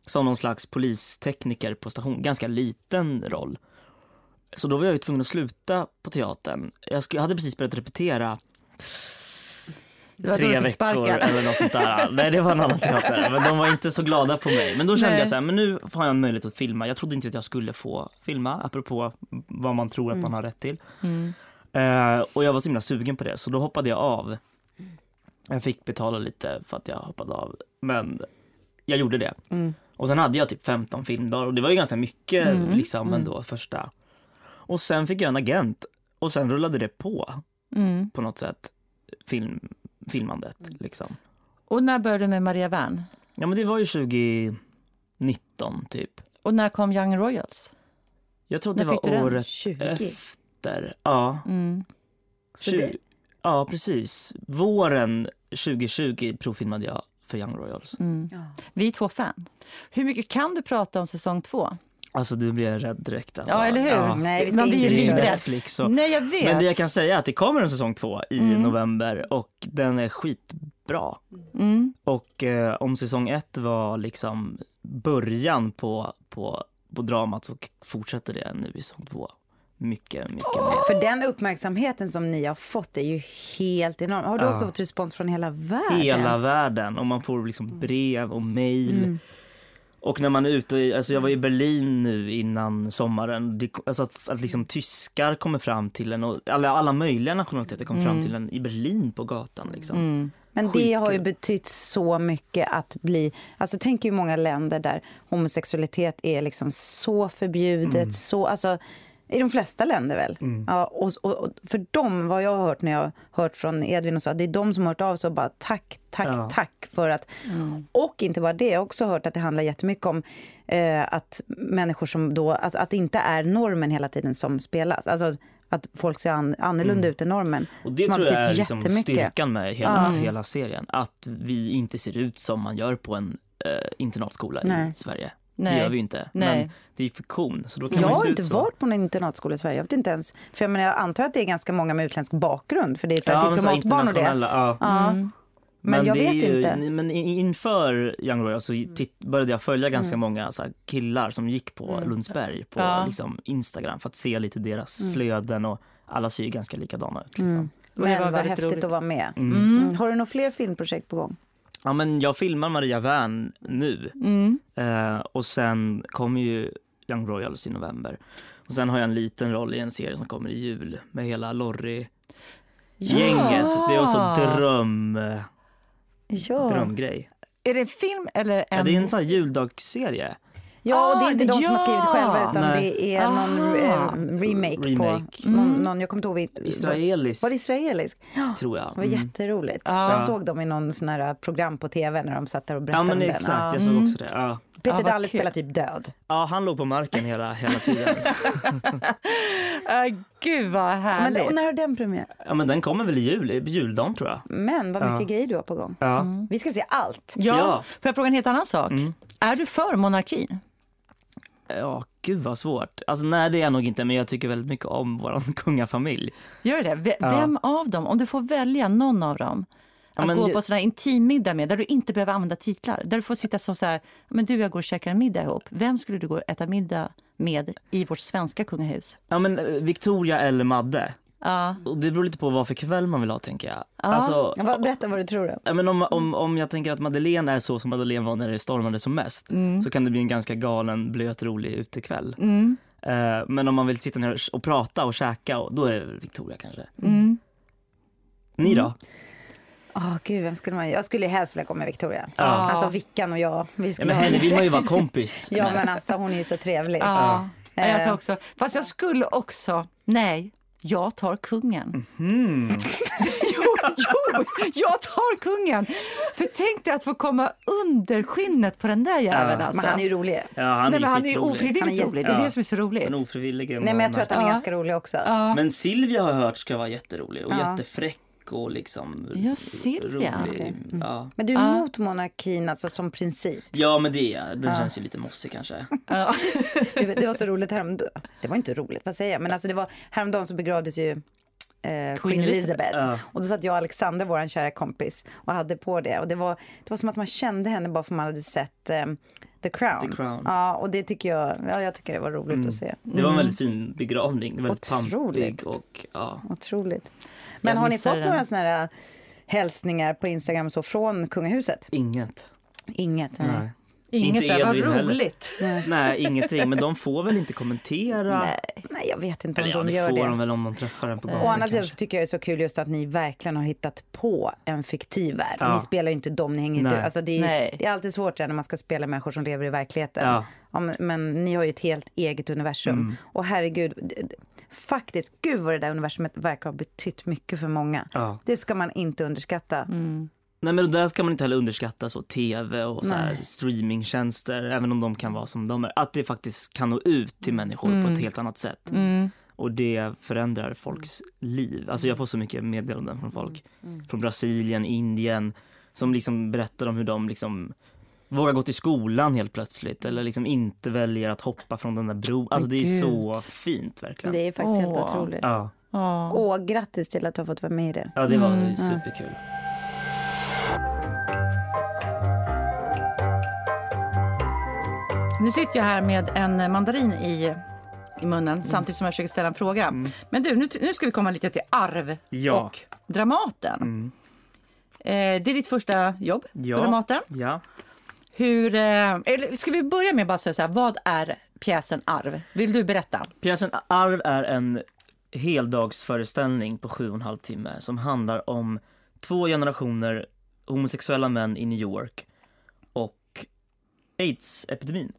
Som någon slags polistekniker på station, ganska liten roll. Så då var jag ju tvungen att sluta på teatern. Jag hade precis börjat repetera tre veckor eller något sånt där. Nej det var en annan teater, men de var inte så glada på mig. Men då kände Nej. jag så här, men nu har jag en möjlighet att filma. Jag trodde inte att jag skulle få filma, apropå vad man tror att man har rätt till. Mm. Eh, och jag var så himla sugen på det, så då hoppade jag av. Jag fick betala lite för att jag hoppade av, men jag gjorde det. Mm. Och sen hade jag typ 15 filmdagar och det var ju ganska mycket Mm. liksom ändå första. Och sen fick jag en agent och sen rullade det på Mm. på något sätt, film, filmandet liksom. Och när började du med Maria Wern? Ja men det var ju 2019 typ. Och när kom Young Royals? Jag tror att det var året 20. efter. Ja, Mm. Så tju- det, ja precis. Våren 2020 provfilmade jag för Young Royals. Mm. ja. Vi är två fan. Hur mycket kan du prata om säsong två? Alltså du blir jag rädd direkt. Alltså. Ja, eller hur? Nej, vi ska Man blir inte ju livrädd. Netflix och... Nej, jag vet. Men det jag kan säga är att det kommer en säsong två i Mm. november och den är skitbra. Mm. Och eh, om säsong ett var liksom början på, på, på dramat så fortsätter det nu i säsong två. Mycket, mycket mer. För den uppmärksamheten som ni har fått är ju helt enorm. Har du Ja. också fått respons från hela världen? Hela världen och man får liksom brev och mail. Mm. Och när man är ute, alltså jag var i Berlin nu innan sommaren, det, alltså att, att liksom tyskar kommer fram till en och alla, alla möjliga nationaliteter kommer fram till en i Berlin på gatan liksom. Mm. Men det har ju Skitkul. betytt så mycket att bli... Alltså tänk ju många länder där homosexualitet är liksom så förbjudet. Mm. Så, alltså, I de flesta länder väl? Ja, och, och, och för dem, vad jag har hört när jag har hört från Edvin och så, det är de som har hört av sig och bara tack, tack, Ja. tack för att... Och inte bara det, jag har också hört att det handlar jättemycket om eh, att människor som då, alltså att det inte är normen hela tiden som spelas. Alltså att folk ser an, annorlunda ut än normen. Och det tror jag är liksom styrkan med hela, hela serien. Att vi inte ser ut som man gör på en eh, internatskola Nej. i Sverige. Nej. Det gör vi ju inte. Nej. Men det är fiktion. Så då kan Jag man har inte så. varit på en internatskola i Sverige. Jag vet inte ens. För jag, menar, jag antar att det är ganska många med utländsk bakgrund. För det är så här Ja, men diplomatbarn och det. internationella, ja. Ja. Mm. Men, jag det är vet ju, inte. Men inför Young Royal så titt, började jag följa ganska Mm. många så här, killar som gick på Lundsberg på Ja. liksom, Instagram för att se lite deras Mm. flöden och alla ser ju ganska likadana ut. Liksom. Och det Men var vad häftigt roligt. att vara med. Mm. Mm. Har du några fler filmprojekt på gång? Ja men jag filmar Maria Wern nu Mm. eh, och sen kommer ju Young Royals i november. Och sen har jag en liten roll i en serie som kommer i jul med hela Lorry gänget. Det var så dröm, Ja, drömgrej. Är det en film eller en... Ja, det är en sån här juldagsserie. Ja och det är Ah, inte de som har skrivit ja! själva utan Nej. det är någon Aha. eh, remake, Remake. på någon, någon, jag kommer inte ihåg. Israelisk Var det israelisk? Ja, tror jag. det var Mm. jätteroligt. Ja. Jag såg dem i någon sån här program på tv när de satt där och Ja berättade men om den. exakt, Ja. jag såg också det. Ja. Peter Ja, vad Dalle spelar typ död. ja, han låg på marken hela, hela tiden. Ah, gud vad Men, härligt. och när har den premiär? Ja men den kommer väl i jul, juldagen tror jag. Men vad mycket Ja. grejer du har på gång. Ja. Vi ska se allt. ja. Ja. Får jag fråga en helt annan sak? Mm. Är du för monarkin? Ja, gud vad svårt. Alltså nej det är jag nog inte, men jag tycker väldigt mycket om vår kungafamilj. Gör det? V- Ja. Vem av dem, om du får välja någon av dem, Ja, att men gå det- på här intimmiddag med, där du inte behöver använda titlar, där du får sitta som så här, men du och jag går och käkar en middag ihop. Vem skulle du gå och äta middag med i vårt svenska kungahus? Ja men eh, Victoria eller Madde. Ja, Och det beror lite på vad för kväll man vill ha tänker jag. Ja. Alltså, Berätta vad du tror. Då. ja, men om, om, om jag tänker att Madeleine är så som Madeleine var när det stormade som mest så kan det bli en ganska galen, blöt, rolig utekväll. mm. Eh, men om man vill sitta ner och prata och käka, och, då är det Victoria kanske. Mm. Ni då? Åh gud, vem skulle man... Jag skulle helst vilja komma med Victoria. Ja. Alltså Vickan och jag. Vi Ja, skulle men ha- henne vill man ju vara kompis Ja men alltså hon är ju så trevlig. Ja, ja. jag kan också. Fast jag skulle också, nej, jag tar kungen. Mm. jo, jo, jag tar kungen! För tänk dig att få komma under skinnet på den där jäveln Ja. alltså. Men han är ju rolig. Ja, han Nej, är men han är skitrolig. ofrivilligt Han är rolig, det är Ja. det som är så roligt. Den ofrivillige Nej men jag tror att han är Ja. ganska rolig också. Ja. Men Silvia har jag hört ska vara jätterolig och Ja. Jättefräck och liksom Ja, Silvia. rolig. Okej. Ja. Men du är emot monarkin alltså som princip. ja men det är Den känns ju lite mossig kanske. Det, var så roligt häromdagen. Det var inte roligt, vad säger jag? Men alltså det var häromdagen så begravdes ju eh, Queen Elizabeth. Ja. Och då satt jag och Alexander, vår kära kompis, och hade på det. Och det var, det var som att man kände henne bara för man hade sett eh, The Crown. The Crown. Ja, och det tycker jag, ja, jag tycker det var roligt Mm. att se. Det var en väldigt fin begravning, väldigt Otroligt. pampig och ja. Otroligt. Men har ni fått den. några såna här äh, hälsningar på Instagram så från kungahuset? inget. Inget? Nej. Nej. Inget Inte så här, vad roligt. Nej, ingenting. Men de får väl inte kommentera? Nej. Nej, jag vet inte om Eller ja, de det gör får det. de väl om de träffar en på gatan Å andra sidan så tycker jag det är så kul just att ni verkligen har hittat på en fiktiv värld. Ja. Ni spelar ju inte dem, ni hänger inte Nej. alltså det, är, Nej. det är alltid svårt när man ska spela människor som lever i verkligheten. Ja. Ja, men, men ni har ju ett helt eget universum. Mm. Och herregud, faktiskt, gud vad det där universumet verkar ha betytt mycket för många. Ja. Det ska man inte underskatta. Mm. Nej men där ska man inte heller underskatta så tv och så här streamingtjänster, även om de kan vara som de är. Att det faktiskt kan nå ut till människor på ett helt annat sätt. Mm. Och det förändrar folks liv. Alltså jag får så mycket meddelanden från folk från Brasilien, Indien som liksom berättar om hur de liksom vågar gå till skolan helt plötsligt eller liksom inte väljer att hoppa från den där bron. Alltså det är gud. så fint verkligen. Det är faktiskt helt Åh. otroligt. Ja, Ja. Åh, grattis till att du har fått vara med i det. ja det var Mm. superkul. Nu sitter jag här med en mandarin i, i munnen samtidigt som jag försöker ställa en fråga. Men du, nu, nu ska vi komma lite till arv Ja. och Dramaten. Mm. Eh, det är ditt första jobb Ja. på Dramaten. Ja. Hur, eh, eller ska vi börja med bara säga så här, vad är pjäsen Arv? Vill du berätta? Pjäsen Arv är en heldagsföreställning på sju och en halv timme som handlar om två generationer homosexuella män i New York och aids-epidemin.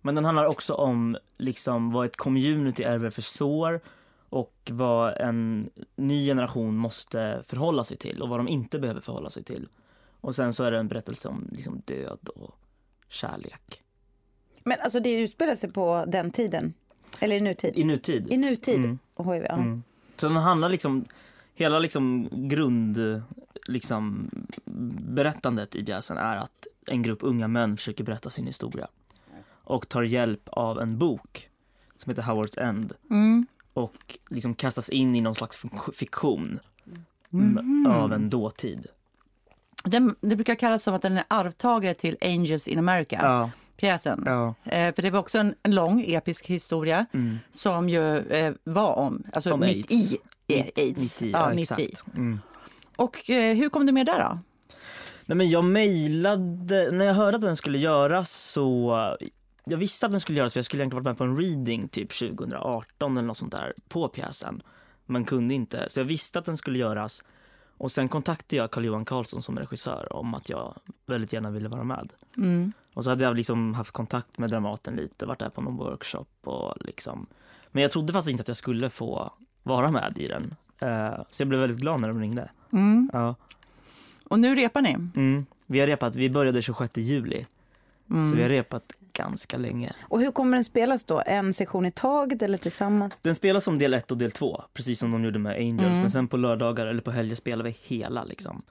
Men den handlar också om liksom vad ett community ärver för sår och vad en ny generation måste förhålla sig till och vad de inte behöver förhålla sig till. Och sen så är det en berättelse om liksom död och kärlek. Men alltså det utspelar sig på den tiden? Eller i nutid? I nutid. I nutid? Mm. Och HIV, ja. Mm. Så den handlar liksom, hela liksom grund, liksom berättandet i pjäsen är att en grupp unga män försöker berätta sin historia. Och tar hjälp av en bok som heter Howard's End. Mm. Och liksom kastas in i någon slags fik- fiktion mm. av en dåtid. Den, det brukar kallas som att den är arvtagare till Angels in America, Ja, pjäsen. ja. Eh, för det var också en, en lång episk historia Mm. som ju eh, var om, alltså Om mitt aids. i eh, aids. mitt i, ja, mitt i. Mm. Och eh, hur kom du med där då? Nej men jag mejlade, när jag hörde att den skulle göras så jag visste att den skulle göras för jag skulle egentligen varit med på en reading typ 2018 eller något sånt där på pjäsen. Men kunde inte, så jag visste att den skulle göras. Och sen kontaktade jag Carl-Johan Karlsson som regissör om att jag väldigt gärna ville vara med. Mm. Och så hade jag liksom haft kontakt med Dramaten lite, varit där på någon workshop och liksom. Men jag trodde faktiskt inte att jag skulle få vara med i den. Eh, så jag blev väldigt glad när de ringde. Mm. Ja. Och nu repar ni? Mm. Vi har repat, vi började 26 juli. Mm. Så vi har repat ganska länge. Och hur kommer den spelas då? En sektion i taget eller tillsammans? Den spelas som del 1 och del 2, precis som de gjorde med Angels. Mm. Men sen på lördagar eller på helger spelar vi hela liksom.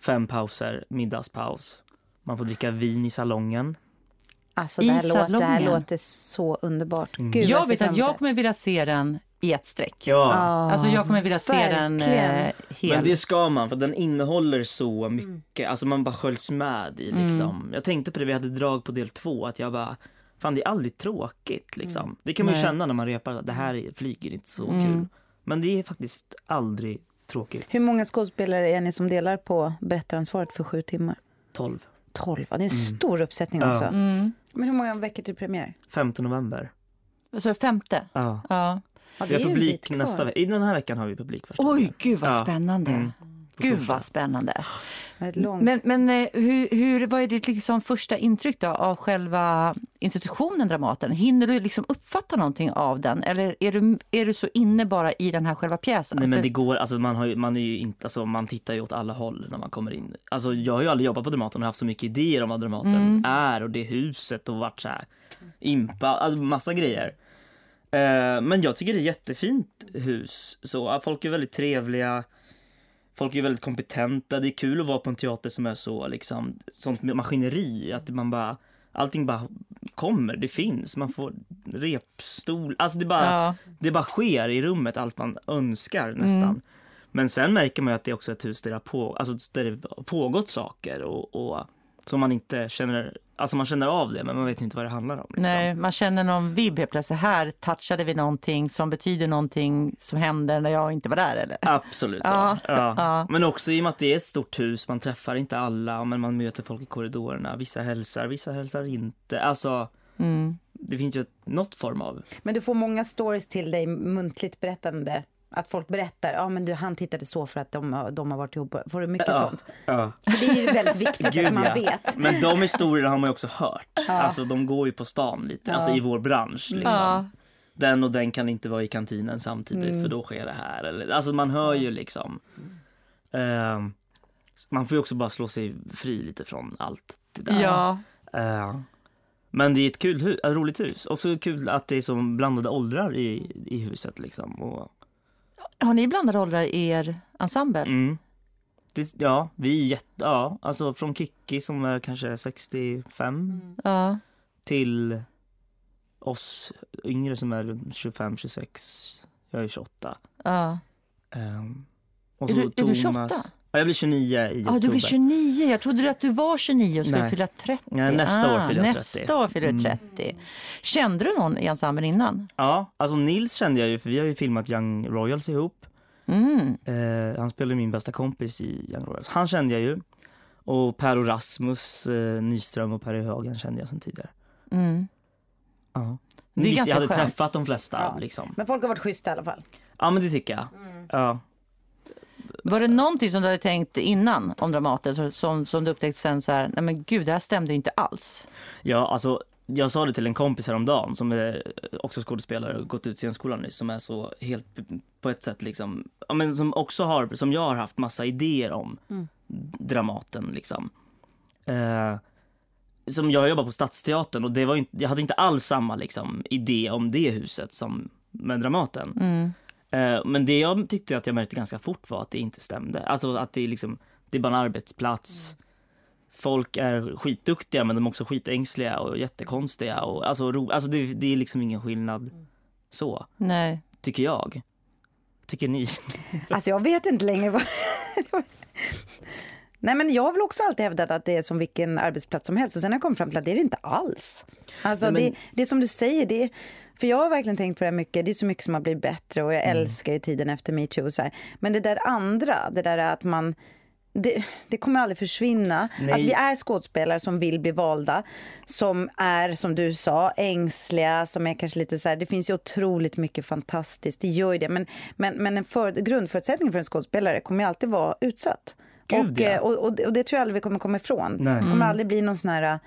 Fem pauser, middagspaus. Man får dricka vin i salongen. Alltså I det här, låter, det här låter så underbart. Mm. Gud, Jag vet att jag kommer vilja se den i ett streck. Ja. Ja, Alltså jag kommer vilja se den eh, hel. Men det ska man, för den innehåller så mycket. Alltså man bara sköljs med i liksom. Jag tänkte på det, vi hade drag på del 2, att jag bara Fan det är aldrig tråkigt liksom. Det kan man ju Nej. känna när man repar, det här är- flyger inte så Mm. kul. Men det är faktiskt aldrig tråkigt. Hur många skådespelare är ni som delar på berättaransvaret för sju timmar? 12. Tolv. Ja, det är en stor uppsättning Ja. också. Mm. Men hur många veckor till premiär? 5 november. Så femte? Ja. Ja. Ja, Vi har publik nästa vecka. I den här veckan har vi publik första Oj, gud vad Ja. spännande. Mm. Gud vad spännande. Men, men eh, hur, hur, vad är ditt liksom första intryck då av själva institutionen Dramaten? Hinner du liksom uppfatta någonting av den eller är du, är du så inne bara i den här själva pjäsen? Nej men det går, alltså man, har man är ju inte, alltså man tittar ju åt alla håll när man kommer in. Alltså jag har ju aldrig jobbat på Dramaten och haft så mycket idéer om vad Dramaten Mm. är och det huset och varit så här impa, alltså massa grejer. Eh, men jag tycker det är jättefint hus. Så, folk är väldigt trevliga. Folk är väldigt kompetenta. Det är kul att vara på en teater som är så liksom, sånt maskineri. Att man bara, allting bara kommer, det finns. Man får repstol, alltså det bara, Ja. det bara sker i rummet allt man önskar nästan. Mm. Men sen märker man ju att det är också ett hus där det har, på, alltså där det pågått saker och, och Som man inte känner, alltså man känner av det men man vet inte vad det handlar om. Liksom. Nej, man känner någon vibb helt plötsligt. Här touchade vi någonting som betyder någonting som hände när jag inte var där eller? Absolut så. Ja, Ja. ja. Men också i och med att det är ett stort hus, man träffar inte alla men man möter folk i korridorerna. Vissa hälsar, vissa hälsar inte. Alltså, Mm. det finns ju något form av... Men du får många stories till dig muntligt berättande. Att folk berättar, ja men du han tittade så för att de, de har varit ihop. Får du mycket sånt? Ja. För det är ju väldigt viktigt Gud, att man ja. vet. Men de historierna har man ju också hört. Alltså de går ju på stan lite, alltså i vår bransch liksom. Ja. Den och den kan inte vara i kantinen samtidigt för då sker det här. Eller, alltså man hör ju liksom. Ehm, man får ju också bara slå sig fri lite från allt det där. Ja. Eh, men det är ett kul hu- roligt hus. Också kul att det är så blandade åldrar i, i huset liksom. Och, Har ni blandade åldrar i er ensemble? mm. det, ja, vi är jätte, ja, alltså från Kikki som är kanske 65 Ja. till oss yngre som är runt 25, 26. Jag är 28. ja. Ehm, och Är du- är du 28? Ja, jag blir 29 i Ah, oktober. du blir 29. Jag trodde att du var 29 och skulle Nej. fylla 30. Ja, nästa år Ah, fyller jag 30. Nästa år fyller du 30. Kände du någon i ensemblen innan? Ja, alltså Nils kände jag ju för vi har ju filmat Young Royals ihop. Mm. Eh, han spelade min bästa kompis i Young Royals. Han kände jag ju. Och Per och Rasmus eh, Nyström och Per Högen kände jag sedan tidigare. Mm. Ja. Det är Visst, ganska jag hade skönt. träffat de flesta Ja. liksom. Men folk har varit schyssta i alla fall. Ja men det tycker jag. Ja. Var det någonting som du hade tänkt innan om Dramaten som, som, du upptäckte sen så här, nej men gud det här stämde inte alls? ja, alltså jag sa det till en kompis häromdagen som är också skådespelare och gått ut scenskolan nyss som är så helt på ett sätt liksom, ja men som också har, som jag har haft massa idéer om Dramaten liksom. Eh, som jag jobbar på Stadsteatern och det var inte, jag hade inte alls samma liksom idé om det huset som med Dramaten. Mm. Eh, men det jag tyckte att jag märkte ganska fort var att det inte stämde. Alltså att det är liksom, det är bara en arbetsplats. Folk är skitduktiga men de är också skitängsliga och jättekonstiga och alltså, ro, alltså det, det är liksom ingen skillnad så, Nej. tycker jag. Tycker ni? Alltså jag vet inte längre vad... Nej men jag har väl också alltid hävdat att det är som vilken arbetsplats som helst och sen har jag kommit fram till att det är det inte alls. Alltså Nej, men- det, det är som du säger, det för jag har verkligen tänkt på det här mycket, det är så mycket som har blivit bättre och jag Mm. älskar ju tiden efter metoo och så här. Men det där andra, det där att man det, det kommer aldrig försvinna. Nej. Att vi är skådespelare som vill bli valda, som är, som du sa, ängsliga, som är kanske lite så här, det finns ju otroligt mycket fantastiskt, det gör ju det. Men, men, men en för, grundförutsättning för en skådespelare kommer ju alltid vara utsatt. Gud, och, ja. eh, och, och, och det tror jag aldrig vi kommer komma ifrån. Nej. Det kommer aldrig bli någon sån här eh,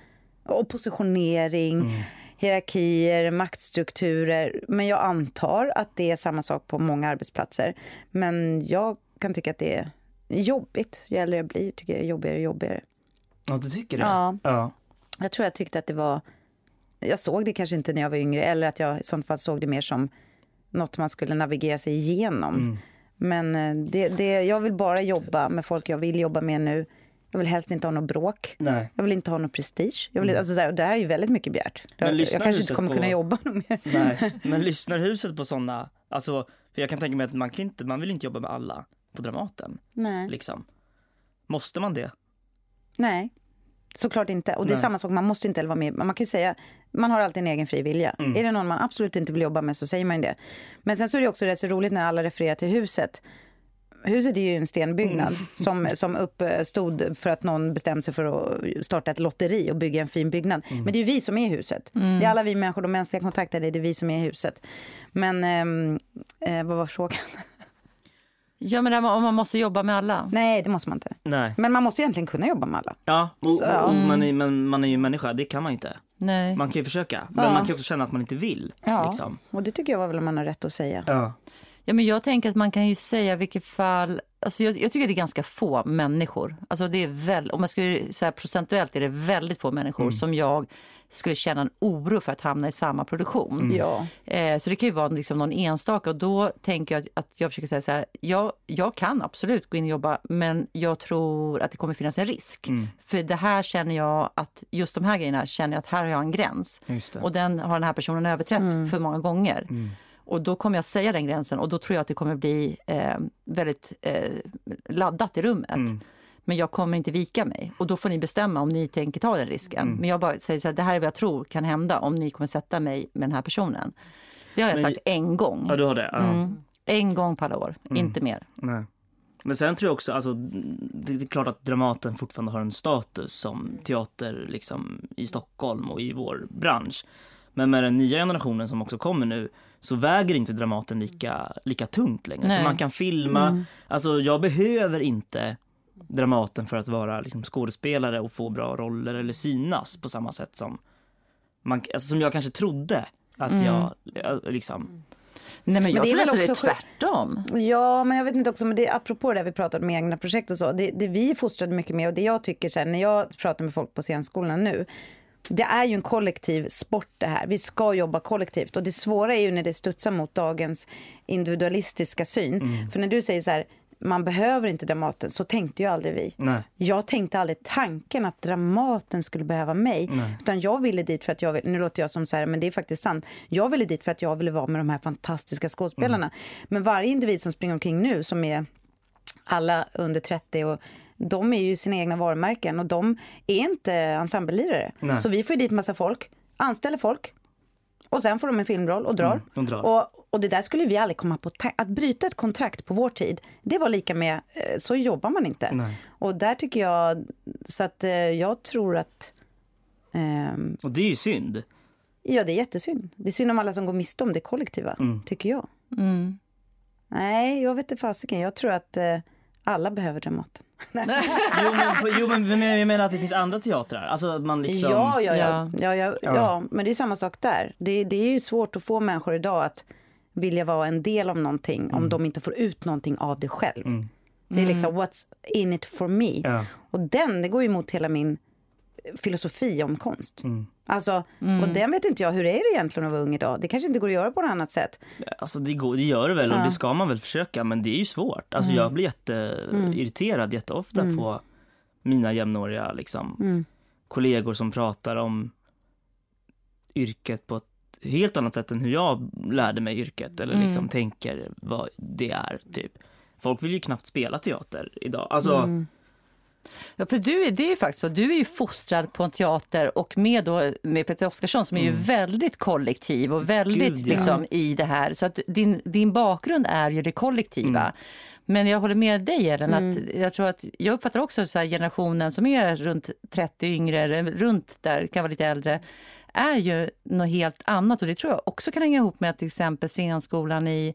oppositionering, Mm. Hierarkier, maktstrukturer. Men jag antar att det är samma sak på många arbetsplatser. Men jag kan tycka att det är jobbigt. Ju äldre jag blir tycker jag det är jobbigare och jobbigare. Ja, du tycker det? Ja. ja. Jag tror jag tyckte att det var... Jag såg det kanske inte när jag var yngre eller att jag i sånt fall såg det mer som något man skulle navigera sig igenom. Mm. Men eh, det, det, jag vill bara jobba med folk jag vill jobba med nu. Jag vill helst inte ha något bråk. Nej. Jag vill inte ha något prestige. Jag vill, alltså, så här, och det här är ju väldigt mycket begärt. Men Jag, kanske inte kommer på- kunna jobba något mer. Nej. Men lyssnar huset på sådana, alltså, för jag kan tänka mig att man, kan inte, man vill inte jobba med alla på Dramaten, Nej. liksom. Måste man det? Nej, såklart inte. Och det är Nej. samma sak, man måste inte heller vara med. Man kan ju säga, man har alltid en egen fri vilja. Mm. Är det någon man absolut inte vill jobba med så säger man det. Men sen så är det också rätt så roligt när alla refererar till huset. Huset är ju en stenbyggnad Mm. som, som uppstod för att någon bestämde sig för att starta ett lotteri och bygga en fin byggnad. Mm. Men det är ju vi som är huset. Det är alla vi människor, de mänskliga kontakterna, det är vi som är huset. Men ehm, eh, vad var frågan? Ja men här om man måste jobba med alla. Nej, det måste man inte. Nej. Men man måste ju egentligen kunna jobba med alla. Ja, och, Så, ja. och, man, är, men man är ju människa, det kan man inte. Nej. Man kan ju försöka, men Ja. man kan också känna att man inte vill. Ja, Liksom. och det tycker jag väl man har rätt att säga. Ja. Ja, men jag tänker att man kan ju säga vilket fall... Alltså jag, jag tycker det är ganska få människor. Alltså det är väl, om man skulle säga procentuellt är det väldigt få människor som jag skulle känna en oro för att hamna i samma produktion. Ja. Eh, så det kan ju vara liksom någon enstaka och då tänker jag att, att jag försöker säga så här, jag, jag kan absolut gå in och jobba men jag tror att det kommer finnas en risk. För det här känner jag att, just de här grejerna känner jag att här har jag en gräns. Och den har den här personen överträtt för många gånger. Och då kommer jag säga den gränsen och då tror jag att det kommer bli eh, väldigt eh, laddat i rummet. men jag kommer inte vika mig. Och då får ni bestämma om ni tänker ta den risken. Mm. Men jag bara säger så här, det här är vad jag tror kan hända om ni kommer sätta mig med den här personen. Det har jag Men- sagt en gång. Ja, du har det? Ja. Mm. En gång alla år, inte mer. Nej. Men sen tror jag också, alltså, det det är klart att Dramaten fortfarande har en status som teater liksom, i Stockholm och i vår bransch. Men med den nya generationen som också kommer nu så väger inte Dramaten lika, lika tungt längre. Nej. För man kan filma, Mm. alltså jag behöver inte Dramaten för att vara liksom, skådespelare och få bra roller eller synas på samma sätt som, man, alltså, som jag kanske trodde att Mm. jag, liksom, Nej, men jag det är tror väl nästan det är också tvärtom. Ja, men jag vet inte också, men det är apropå det vi pratade med egna projekt och så. Det, det vi är fostrade mycket med och det jag tycker här, när jag pratar med folk på scenskolan nu. Det är ju en kollektiv sport det här. Vi ska jobba kollektivt och det svåra är ju när det studsar mot dagens individualistiska syn. För när du säger så här, man behöver inte Dramaten, så tänkte ju aldrig vi. nej. Jag tänkte aldrig tanken att Dramaten skulle behöva mig. Nej. Utan jag ville dit för att jag, nu låter jag som så här, men det är faktiskt sant. Jag ville dit för att jag ville vara med de här fantastiska skådespelarna. Men varje individ som springer omkring nu, som är alla under 30 och de är ju sina egna varumärken och de är inte ensemblelirare. Så vi får ju dit massa folk, anställer folk och sen får de en filmroll och drar. Mm, de drar. Och, och det där skulle vi aldrig komma på. Att bryta ett kontrakt på vår tid, det var lika med, eh, så jobbar man inte. Nej. Och där tycker jag, så att eh, jag tror att, ehm, Och det är ju synd. ja det är jättesynd. Det är synd om alla som går miste om det kollektiva, Mm. tycker jag. Mm. Nej, jag vet inte fasiken. Jag tror att eh, alla behöver Dramaten. Jo men, jo, men men jag menar att det finns andra teatrar. Alltså att man liksom... Ja, ja, ja. Ja. Ja, ja, ja. Men det är samma sak där. Det, det är ju svårt att få människor idag att vilja vara en del av någonting om de inte får ut någonting av det själv. Mm. Det är liksom what's in it for me. Ja. Och den, det går ju emot hela min filosofi om konst. Mm. Alltså, och den vet inte jag, hur är det egentligen att vara ung idag? Det kanske inte går att göra på något annat sätt. Alltså det, går, det gör det väl och Ja. det ska man väl försöka men det är ju svårt. Alltså jag blir jätteirriterad jätteofta på mina jämnåriga liksom, Mm. kollegor som pratar om yrket på ett helt annat sätt än hur jag lärde mig yrket eller liksom tänker vad det är typ. Folk vill ju knappt spela teater idag. Alltså, Mm. Ja, för du, är- det är ju faktiskt så, du är ju fostrad på en teater och med, då, med Peter Oskarsson som är ju väldigt kollektiv och väldigt Gud, ja. liksom, i det här. Så att din, din bakgrund är ju det kollektiva. Mm. Men jag håller med dig Ellen, att jag tror att jag uppfattar också så här, generationen som är runt 30 yngre, runt där, kan vara lite äldre, är ju något helt annat och det tror jag också kan hänga ihop med att till exempel scenskolan i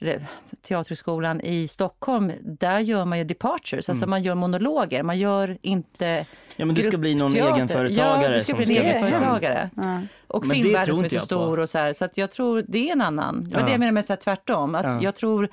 eller Teaterskolan i Stockholm, där gör man ju departures, alltså man gör monologer, man gör inte ja men du ska bli någon egenföretagare Ja, du ska som bli en liksom- egenföretagare. Ja. Och Men filmvärlden som är så på. stor och så här, så att jag tror det är en annan. Ja. det jag menar med så här, tvärtom, att Ja. jag tror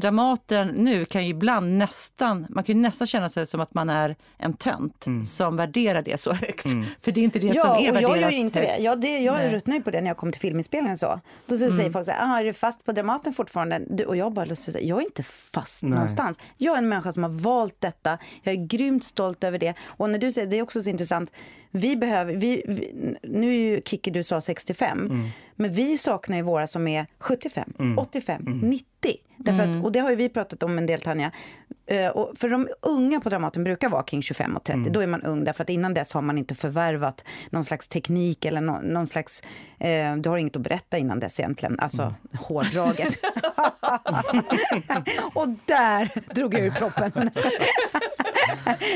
Dramaten nu kan ju ibland nästan, man kan ju nästan känna sig som att man är en tönt Mm. som värderar det så högt. För det är inte det som Ja, är och värderat jag gör ju inte högst. det. Jag, det, jag Nej. ruttnar ju på det när jag kommer till filminspelningen så. Då så säger folk så här, ah, är du fast på Dramaten fortfarande? Du, och jag bara lustigt säger, jag är inte fast Nej. någonstans. Jag är en människa som har valt detta. Jag är grymt stolt över det. Och när du säger, det är också så intressant, vi behöver, vi, vi, nu är ju Kikki, du sa 65, men vi saknar ju våra som är 75, 85, 90. Därför att, och det har ju vi pratat om en del Tanja. Eh, och för de unga på Dramaten brukar vara kring 25 och 30. Då är man ung därför att innan dess har man inte förvärvat någon slags teknik eller nå- någon slags... Eh, du har inget att berätta innan dess egentligen. Alltså hårdraget. och där drog jag ur proppen.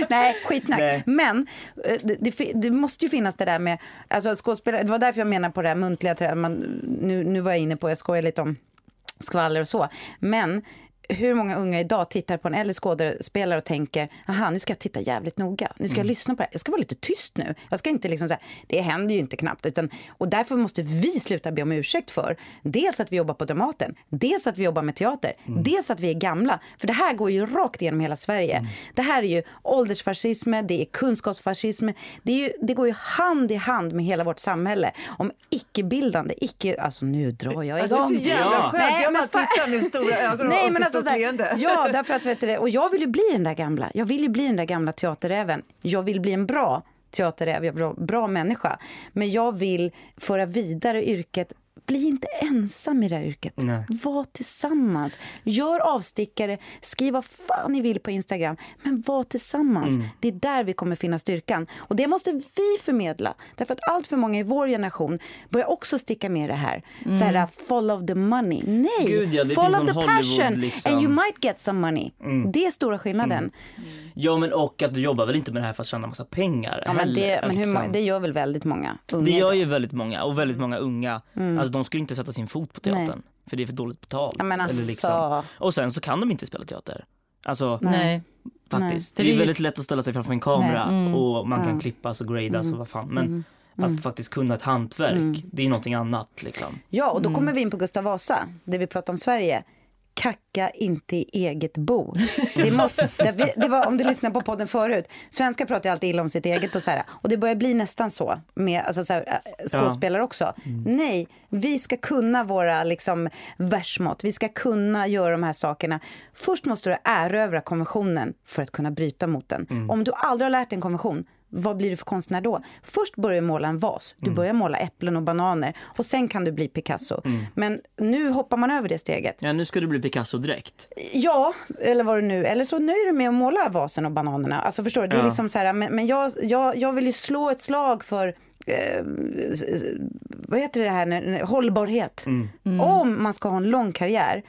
Nej, skitsnack. Nej. Men eh, det, det, måste ju finnas det där med... Alltså skådespelare, det var därför jag menar på det här muntliga. Man, nu, nu var jag inne på, jag skojar lite om skvaller och så. Men hur många unga idag tittar på en äldre skådespelare och tänker, aha, nu ska jag titta jävligt noga. Nu ska jag lyssna på det här. Jag ska vara lite tyst nu. Jag ska inte liksom så här, det händer ju inte knappt. Utan, och därför måste vi sluta be om ursäkt för dels att vi jobbar på Dramaten, dels att vi jobbar med teater, dels att vi är gamla. För det här går ju rakt igenom hela Sverige. Det här är ju åldersfascism, det är kunskapsfascism. Det, är ju, det går ju hand i hand med hela vårt samhälle. Om icke-bildande, icke... Alltså nu drar jag Ja, det är så igång. jävla Ja. skönt. Nej, jag bara tittar med stora ögon Nej, men alltså, stort så här, leende. ja, därför att vet du det, och jag vill ju bli den där gamla. Jag vill ju bli den där gamla teateräven. Jag vill bli en bra teateräv, jag en bra människa. Men jag vill föra vidare yrket bli inte ensam i det här yrket. Nej. Var tillsammans. Gör avstickare, skriv vad fan ni vill på Instagram, men var tillsammans. Mm. Det är där vi kommer finna styrkan. Och det måste vi förmedla. Därför att allt för många i vår generation börjar också sticka med det här. Så här, follow the money. Nej, Mm. Gud, ja, follow the någon passion Hollywood, liksom. and you might get some money. Det är stora skillnaden. Ja men och att du jobbar väl inte med det här för att tjäna massa pengar Ja, men heller, det, men hur, liksom. det gör väl väldigt många unga Det gör ju väldigt många och väldigt många unga. Mm. Alltså de skulle inte sätta sin fot på teatern. För det är för dåligt betalt. Ja, men Eller alltså. liksom. Och sen så kan de inte spela teater. Alltså Nej. faktiskt. Nej. Det är Det är- väldigt lätt att ställa sig framför en kamera Nej. Mm. och man kan klippas och gradas och vad fan. Men att faktiskt kunna ett hantverk, Mm. det är någonting annat liksom. Ja, och då Mm. kommer vi in på Gustav Vasa, det vi pratar om Sverige. Kacka inte i eget bo. Det, må, det, var, om du lyssnar på podden förut, svenskar pratar ju alltid illa om sitt eget och så här. Och det börjar bli nästan så med alltså, så här, äh, skådespelare också. Nej, vi ska kunna våra liksom, versmått, vi ska kunna göra de här sakerna. Först måste du erövra konventionen för att kunna bryta mot den. Om du aldrig har lärt dig en konvention, vad blir du för konstnär då? Först börjar du måla en vas, du börjar måla äpplen och bananer och sen kan du bli Picasso. Men nu hoppar man över det steget. Ja nu ska du bli Picasso direkt. Ja, eller vad det nu, eller så nöjer du med att måla vasen och bananerna. Alltså förstår du, det är Ja. liksom så här, men, men jag, jag, jag vill ju slå ett slag för Eh, vad heter det här, när- när- hållbarhet. Om man ska ha en lång karriär,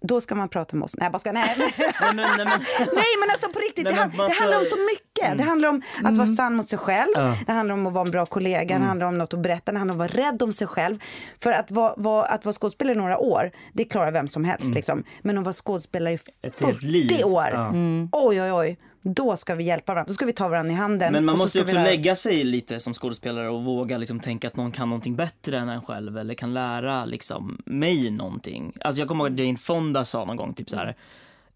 då ska man prata med oss. Nej, jag bara ska, nej, nej. Men, nej, men, Nej men alltså på riktigt, Nej, det, ska- handlar om så mycket. Det handlar om att vara sann mot sig själv, Ja. det handlar om att vara en bra kollega, det handlar om något att berätta, det handlar om att vara rädd om sig själv. För att vara, vara, att vara skådespelare i några år, det klarar vem som helst. Liksom. Men att vara skådespelare i Ett helt 40 liv. år, Ja. oj oj oj, då ska vi hjälpa varandra. Då ska vi ta varandra i handen. men man måste ju också lära- lägga sig lite som skådespelare och våga liksom tänka att någon kan någonting bättre än en själv eller kan lära liksom mig någonting. Alltså jag kommer ihåg att Jane Fonda sa någon gång typ så här.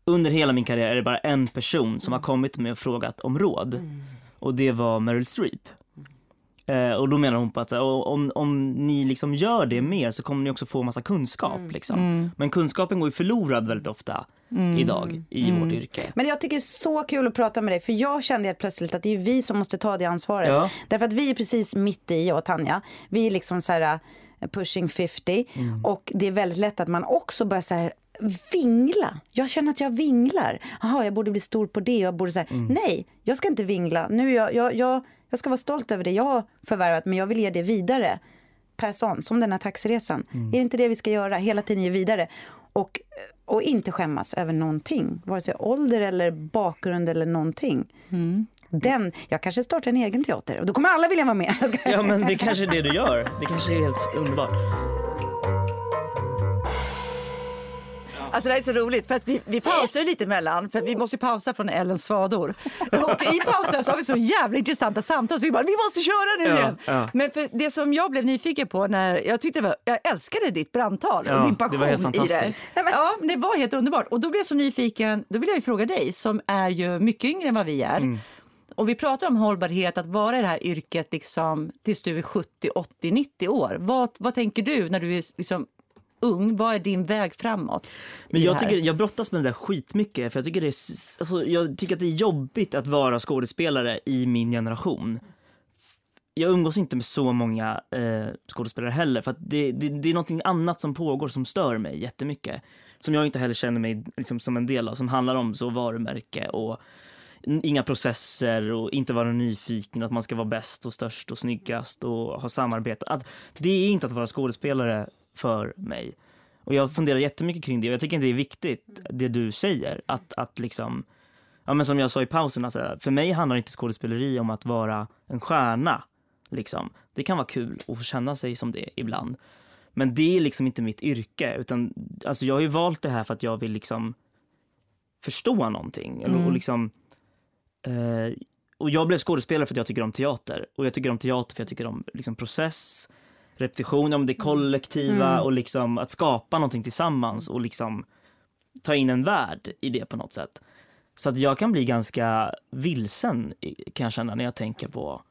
Under hela min karriär är det bara en person som har kommit till mig och frågat om råd. Och det var Meryl Streep. Eh, och då menar hon på att så här, om, om ni liksom gör det mer så kommer ni också få massa kunskap. Liksom. Men kunskapen går ju förlorad väldigt ofta idag i vårt yrke. Men jag tycker det är så kul att prata med dig för jag kände helt plötsligt att det är vi som måste ta det ansvaret. Ja. Därför att vi är precis mitt i, jag och Tanja, vi är liksom så här uh, pushing 50 Mm. och det är väldigt lätt att man också börjar så här vingla. Jag känner att jag vinglar. Jaha, jag borde bli stor på det. Jag borde så här, Mm. nej, jag ska inte vingla. Nu är jag, jag, jag, jag ska vara stolt över det jag har förvärvat men jag vill ge det vidare. Pass on, som den här taxiresan. Mm. Är det inte det vi ska göra? Hela tiden ge vidare. Och, och inte skämmas över någonting. Vare sig ålder eller bakgrund eller någonting. Den, jag kanske startar en egen teater och då kommer alla vilja vara med. Ja men det kanske är det du gör. Det kanske är helt underbart. Alltså det här är så roligt för att vi, vi pausar lite emellan för vi måste ju pausa från Ellens svador. Och i pausen så har vi så jävla intressanta samtal så vi bara vi måste köra nu Ja, igen. ja. Men för det som jag blev nyfiken på när jag tyckte det var, jag älskade ditt brandtal Ja, och din det passion var helt i fantastiskt. det. Ja, det var helt underbart och då blev jag så nyfiken, då vill jag ju fråga dig som är ju mycket yngre än vad vi är. Mm. Och vi pratar om hållbarhet, att vara i det här yrket liksom, tills du är 70, 80, 90 år. Vad, vad tänker du när du liksom ung? Vad är din väg framåt? Men jag, tycker, jag brottas med det där skitmycket för jag tycker, det är, alltså, jag tycker att det är jobbigt att vara skådespelare i min generation. Jag umgås inte med så många eh, skådespelare heller för att det, det, det är någonting annat som pågår som stör mig jättemycket. Som jag inte heller känner mig liksom, som en del av, som handlar om så varumärke och inga processer och inte vara nyfiken, att man ska vara bäst och störst och snyggast och ha samarbete. Att, det är inte att vara skådespelare för mig. Och jag funderar jättemycket kring det och jag tycker det är viktigt det du säger att, att liksom Ja men som jag sa i pausen, alltså, för mig handlar inte skådespeleri om att vara en stjärna. Liksom. Det kan vara kul att få känna sig som det ibland. Men det är liksom inte mitt yrke. Utan, alltså, jag har ju valt det här för att jag vill liksom förstå någonting. Eller, och, liksom, eh, och jag blev skådespelare för att jag tycker om teater. Och jag tycker om teater för jag tycker om liksom, process, repetition, om det kollektiva och liksom att skapa någonting tillsammans och liksom ta in en värld i det på något sätt. Så att jag kan bli ganska vilsen kan jag känna när jag tänker på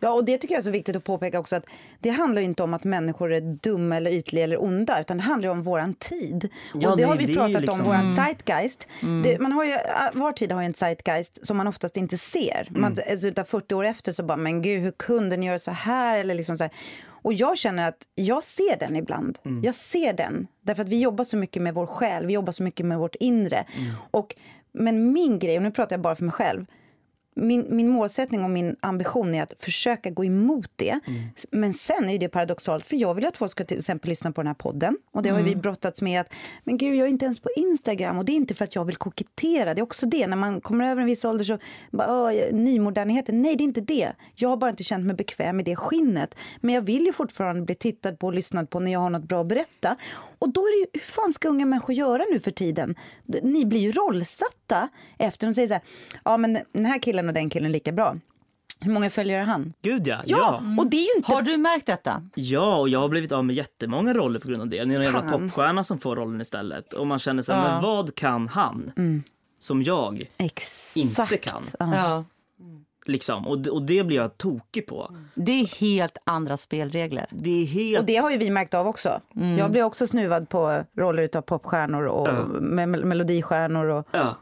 Ja, och det tycker jag är så viktigt att påpeka också att det handlar ju inte om att människor är dumma eller ytliga eller onda, utan det handlar om våran tid. Ja, och det har nej, vi det pratat liksom- om, våran zeitgeist. Det, man har ju, var tid har ju en zeitgeist som man oftast inte ser. Man, alltså, utav 40 år efter så bara, men gud, hur kunde ni göra så här? Eller liksom så här. Och jag känner att jag ser den ibland. Jag ser den. Därför att vi jobbar så mycket med vår själ, vi jobbar så mycket med vårt inre. Och, men min grej, och nu pratar jag bara för mig själv, min, min målsättning och min ambition är att försöka gå emot det. Men sen är det paradoxalt, för jag vill att folk ska till exempel lyssna på den här podden. Och det har vi brottats med att, men gud, jag är inte ens på Instagram. Och det är inte för att jag vill kokettera, det är också det. När man kommer över en viss ålder så, bara, "Åh, nymodernheten. Nej, det är inte det. Jag har bara inte känt mig bekväm i det skinnet. Men jag vill ju fortfarande bli tittad på och lyssnad på när jag har något bra att berätta. Och då är det ju, hur fan ska unga människor göra nu för tiden? Ni blir ju rollsatta efter, de säger så här, ja men den här killen och den killen är lika bra. Hur många följare har han? Gud ja. Ja, ja. och det är ju inte... Har du märkt detta? Ja, och jag har blivit av med jättemånga roller på grund av det. Det är en jävla popstjärna som får rollen istället. Och man känner så här, Ja. men vad kan han? Som jag Exakt. inte kan. Ja. Ja. Liksom. Och, och det blir jag tokig på. Det är helt andra spelregler. Det är helt... Och det har ju vi märkt av också. Jag blir också snuvad på roller av popstjärnor och med mel- melodistjärnor. Och, Ja.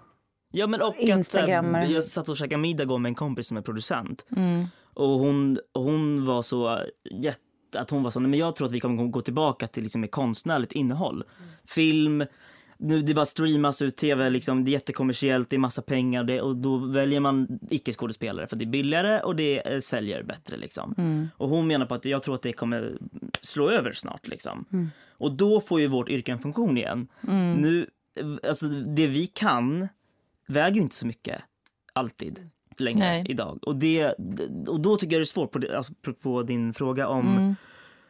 Ja men och att, Instagrammar. äh, jag satt och käkade middag med en kompis som är producent. Mm. Och hon, hon var så jätte, att hon var så, men jag tror att vi kommer gå tillbaka till liksom mer konstnärligt innehåll. Film, nu det bara streamas ut, tv liksom, det är jättekommersiellt, det är massa pengar det, och då väljer man icke-skådespelare för det är billigare och det eh, säljer bättre liksom. Mm. Och hon menar på att jag tror att det kommer slå över snart liksom. Och då får ju vårt yrke en funktion igen. Nu, eh, alltså det vi kan väger inte så mycket alltid längre Nej. idag. Och, det, och då tycker jag det är svårt, på, apropå din fråga om Mm.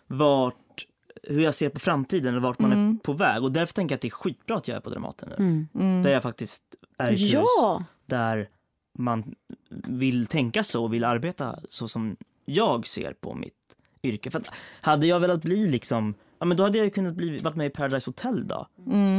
vart, hur jag ser på framtiden eller vart man Mm. är på väg. Och därför tänker jag att det är skitbra att jag är på Dramaten nu. Där jag faktiskt är i ett hus ja! där man vill tänka så och vill arbeta så som jag ser på mitt yrke. För att hade jag velat bli liksom, ja men då hade jag ju kunnat bli, varit med i Paradise Hotel då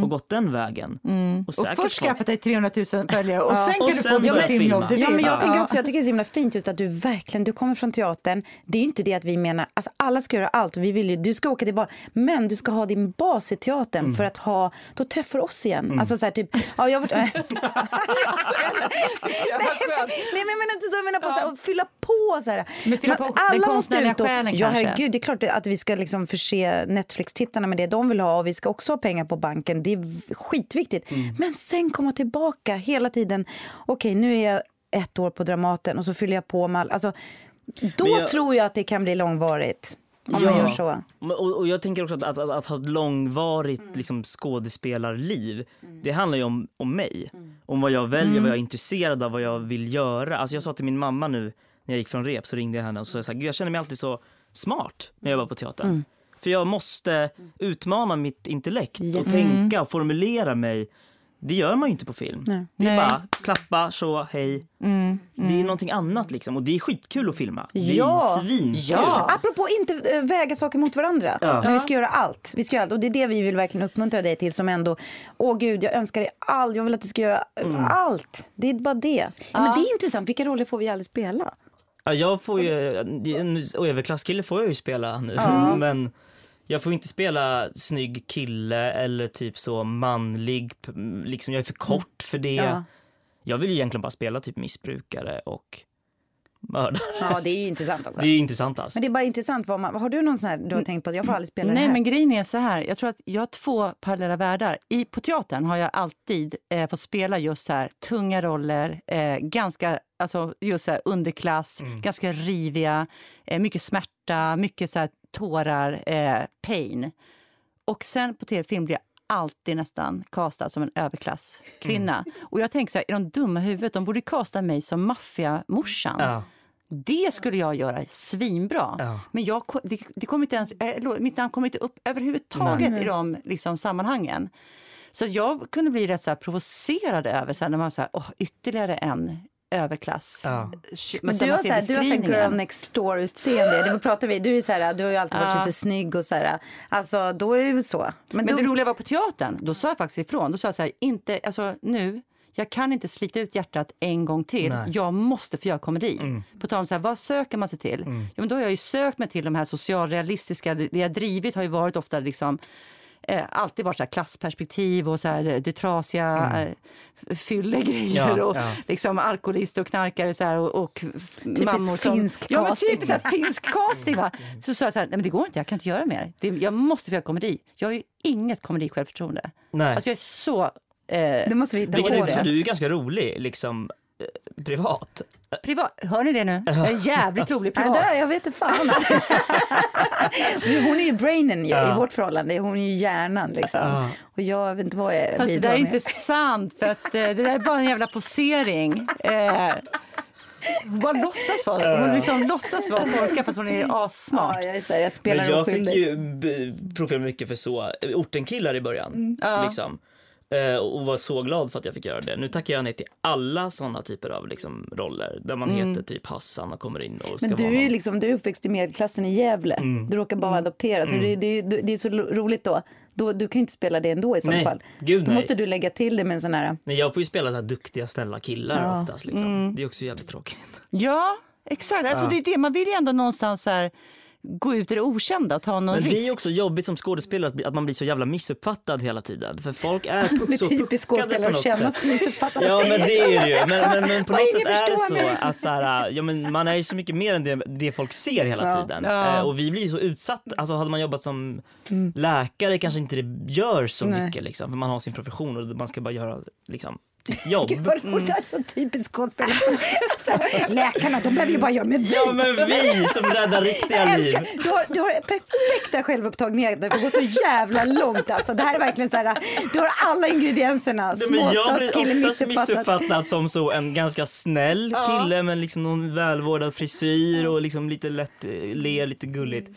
och gått den vägen. Och, Mm. Och säkert först fått- skaffat dig 300 000 följare och sen kan Och du sen få börja vilket filmjobb. Ja, men jag Ja. tycker också jag tycker det är så himla fint just att du verkligen, du kommer från teatern. Det är inte det att vi menar, alltså alla ska göra allt och vi vill ju, du ska åka tillbaka, men du ska ha din bas i teatern Mm. för att ha, då träffar oss igen. Alltså så här typ, ja jag Nej men jag menar inte så, jag menar på så här, att fylla på så här. Men fylla Man- på den konstnärliga ut och- själen Ja kanske. herregud, det är klart att vi ska liksom förse Netflix-tittarna med det de vill ha och vi ska också ha pengar på banken. Det är skitviktigt. Mm. Men sen komma tillbaka hela tiden. Okej, nu är jag ett år på Dramaten och så fyller jag på med all, alltså, Då jag- tror jag att det kan bli långvarigt. Om man Ja. gör så. Och, och jag tänker också att, att, att, att ha ett långvarigt Mm. liksom, skådespelarliv, det handlar ju om, om mig. Om vad jag väljer, vad jag är intresserad av, vad jag vill göra. Alltså jag sa till min mamma nu när jag gick från rep så ringde jag henne och sa jag, jag känner mig alltid så smart när jag var på teatern. Mm. För jag måste utmana mitt intellekt och Yes. tänka och formulera mig. Det gör man ju inte på film. Nej. Det är Nej. bara klappa, så, hej. Mm. Det är någonting annat liksom och det är skitkul att filma. Det är Ja. svinkul. Ja. Apropå inte eh, väga saker mot varandra. Ja. Men vi ska göra allt. Vi ska göra allt. Och det är det vi vill verkligen uppmuntra dig till som ändå, åh gud, jag önskar dig allt. Jag vill att du ska göra eh, Mm. allt. Det är bara det. Ja, men det är intressant. Vilka roller får vi aldrig spela? Ja, jag får ju, en överklasskille får jag ju spela nu, men jag får inte spela snygg kille eller typ så manlig, liksom jag är för kort för det. Ja. Jag vill ju egentligen bara spela typ missbrukare och mördare. Ja, det är ju intressant också. Det är intressantast. Men det är bara intressant. Vad man, har du någon sån här du har tänkt på att jag får aldrig spela Nej, det här? men grejen är så här. Jag tror att jag har två parallella världar. I, på teatern har jag alltid eh, fått spela just så här tunga roller, eh, ganska, alltså just så här underklass, ganska riviga, eh, mycket smärta, mycket så här tårar, eh, pain. Och sen på tv-film blir jag alltid nästan castad som en överklasskvinna. Och jag tänker så här, är de dumma i huvudet? De borde casta mig som maffiamorsan. Ja. Det skulle jag göra svinbra. Ja. Men jag, det, det kommer inte ens, eh, mitt namn kommer inte upp överhuvudtaget i de liksom, sammanhangen. Så jag kunde bli rätt så här, provocerad över så här, när man så här, åh, ytterligare en överklass. Ja. Men du har, så här, du har så girl next door utseende. Det pratar vi. Du är så här, du har ju alltid varit Ja. lite snygg och så här. Alltså, då är det ju så. Men, Men då, det roliga var på teatern, då sa jag faktiskt ifrån. Då sa jag så här, inte, alltså nu, jag kan inte slita ut hjärtat en gång till. Nej. Jag måste få göra komedi. På tal om så här, vad söker man sig till? Ja, men då har jag ju sökt mig till de här socialrealistiska, det jag drivit har ju varit ofta liksom eh, alltid varit så klassperspektiv och så här, det trasiga eh, fyllegrejer Ja, och ja. liksom alkoholister och knarkare så här, och, och mammor som... finsk ja, men typ så här, finsk casting. Va? Så sa jag så här, nej men det går inte, jag kan inte göra mer. Det, jag måste göra komedi. Jag har ju inget komedi-självförtroende. Nej. Alltså jag är så... Eh, Det måste vi hitta Vilket på för du är ganska rolig liksom eh, privat. privat, hör ni det nu? Jag är jävligt rolig Nej, privat. det, jag vet inte fan. hon är ju brainen ju, i vårt förhållande. Hon är ju hjärnan liksom. Ja. Och jag vet inte vad jag Fast det där är inte sant, för att eh, det där är bara en jävla posering. Eh, hon bara låtsas vara, hon liksom låtsas vara fast hon är assmart. Ja, jag, är så här, jag spelar Men jag fick ju profilera mycket för så, ortenkillar i början. Ja. Liksom. Eh, och var så glad för att jag fick göra det. Nu tackar jag nej till alla sådana typer av liksom, roller där man heter typ Hassan och kommer in och ska Men du vara är ju liksom, du är uppväxt i medelklassen i Gävle. Mm. Du råkar bara vara adopterad. Så det, det, det är så roligt då. då. Du kan ju inte spela det ändå i så Nej, fall. gud Då nej. måste du lägga till det med en sån här... Nej, jag får ju spela så här duktiga, snälla killar Ja. oftast. Liksom. Det är också jävligt tråkigt. Ja, exakt. Alltså, det är det. Man vill ju ändå någonstans så här, gå ut i det okända och ta någon Men risk. det är också jobbigt som skådespelare att, att man blir så jävla missuppfattad hela tiden. För folk är så typiskt skådespelare att känna sig missuppfattad. Ja men det är det ju. Men, men, men på något sätt är det så mig. att så här, ja, men man är ju så mycket mer än det, det folk ser hela Ja. tiden. Ja. Eh, och vi blir ju så utsatta. Alltså hade man jobbat som läkare kanske inte det gör så Nej. mycket liksom. För man har sin profession och man ska bara göra liksom jobb. Gud vad roligt, det är så typiskt skådespelare. Alltså, läkarna, de behöver ju bara göra med vi. Ja men vi som räddar riktiga liv. du har, du har perfekta självupptagningar, det får gå så jävla långt alltså. Det här är verkligen så här, du har alla ingredienserna. Nej, men jag blir Småstadskille, oftast missuppfattad. missuppfattad som så en ganska snäll kille med liksom någon välvårdad frisyr och liksom lite lätt eh, ler lite gulligt.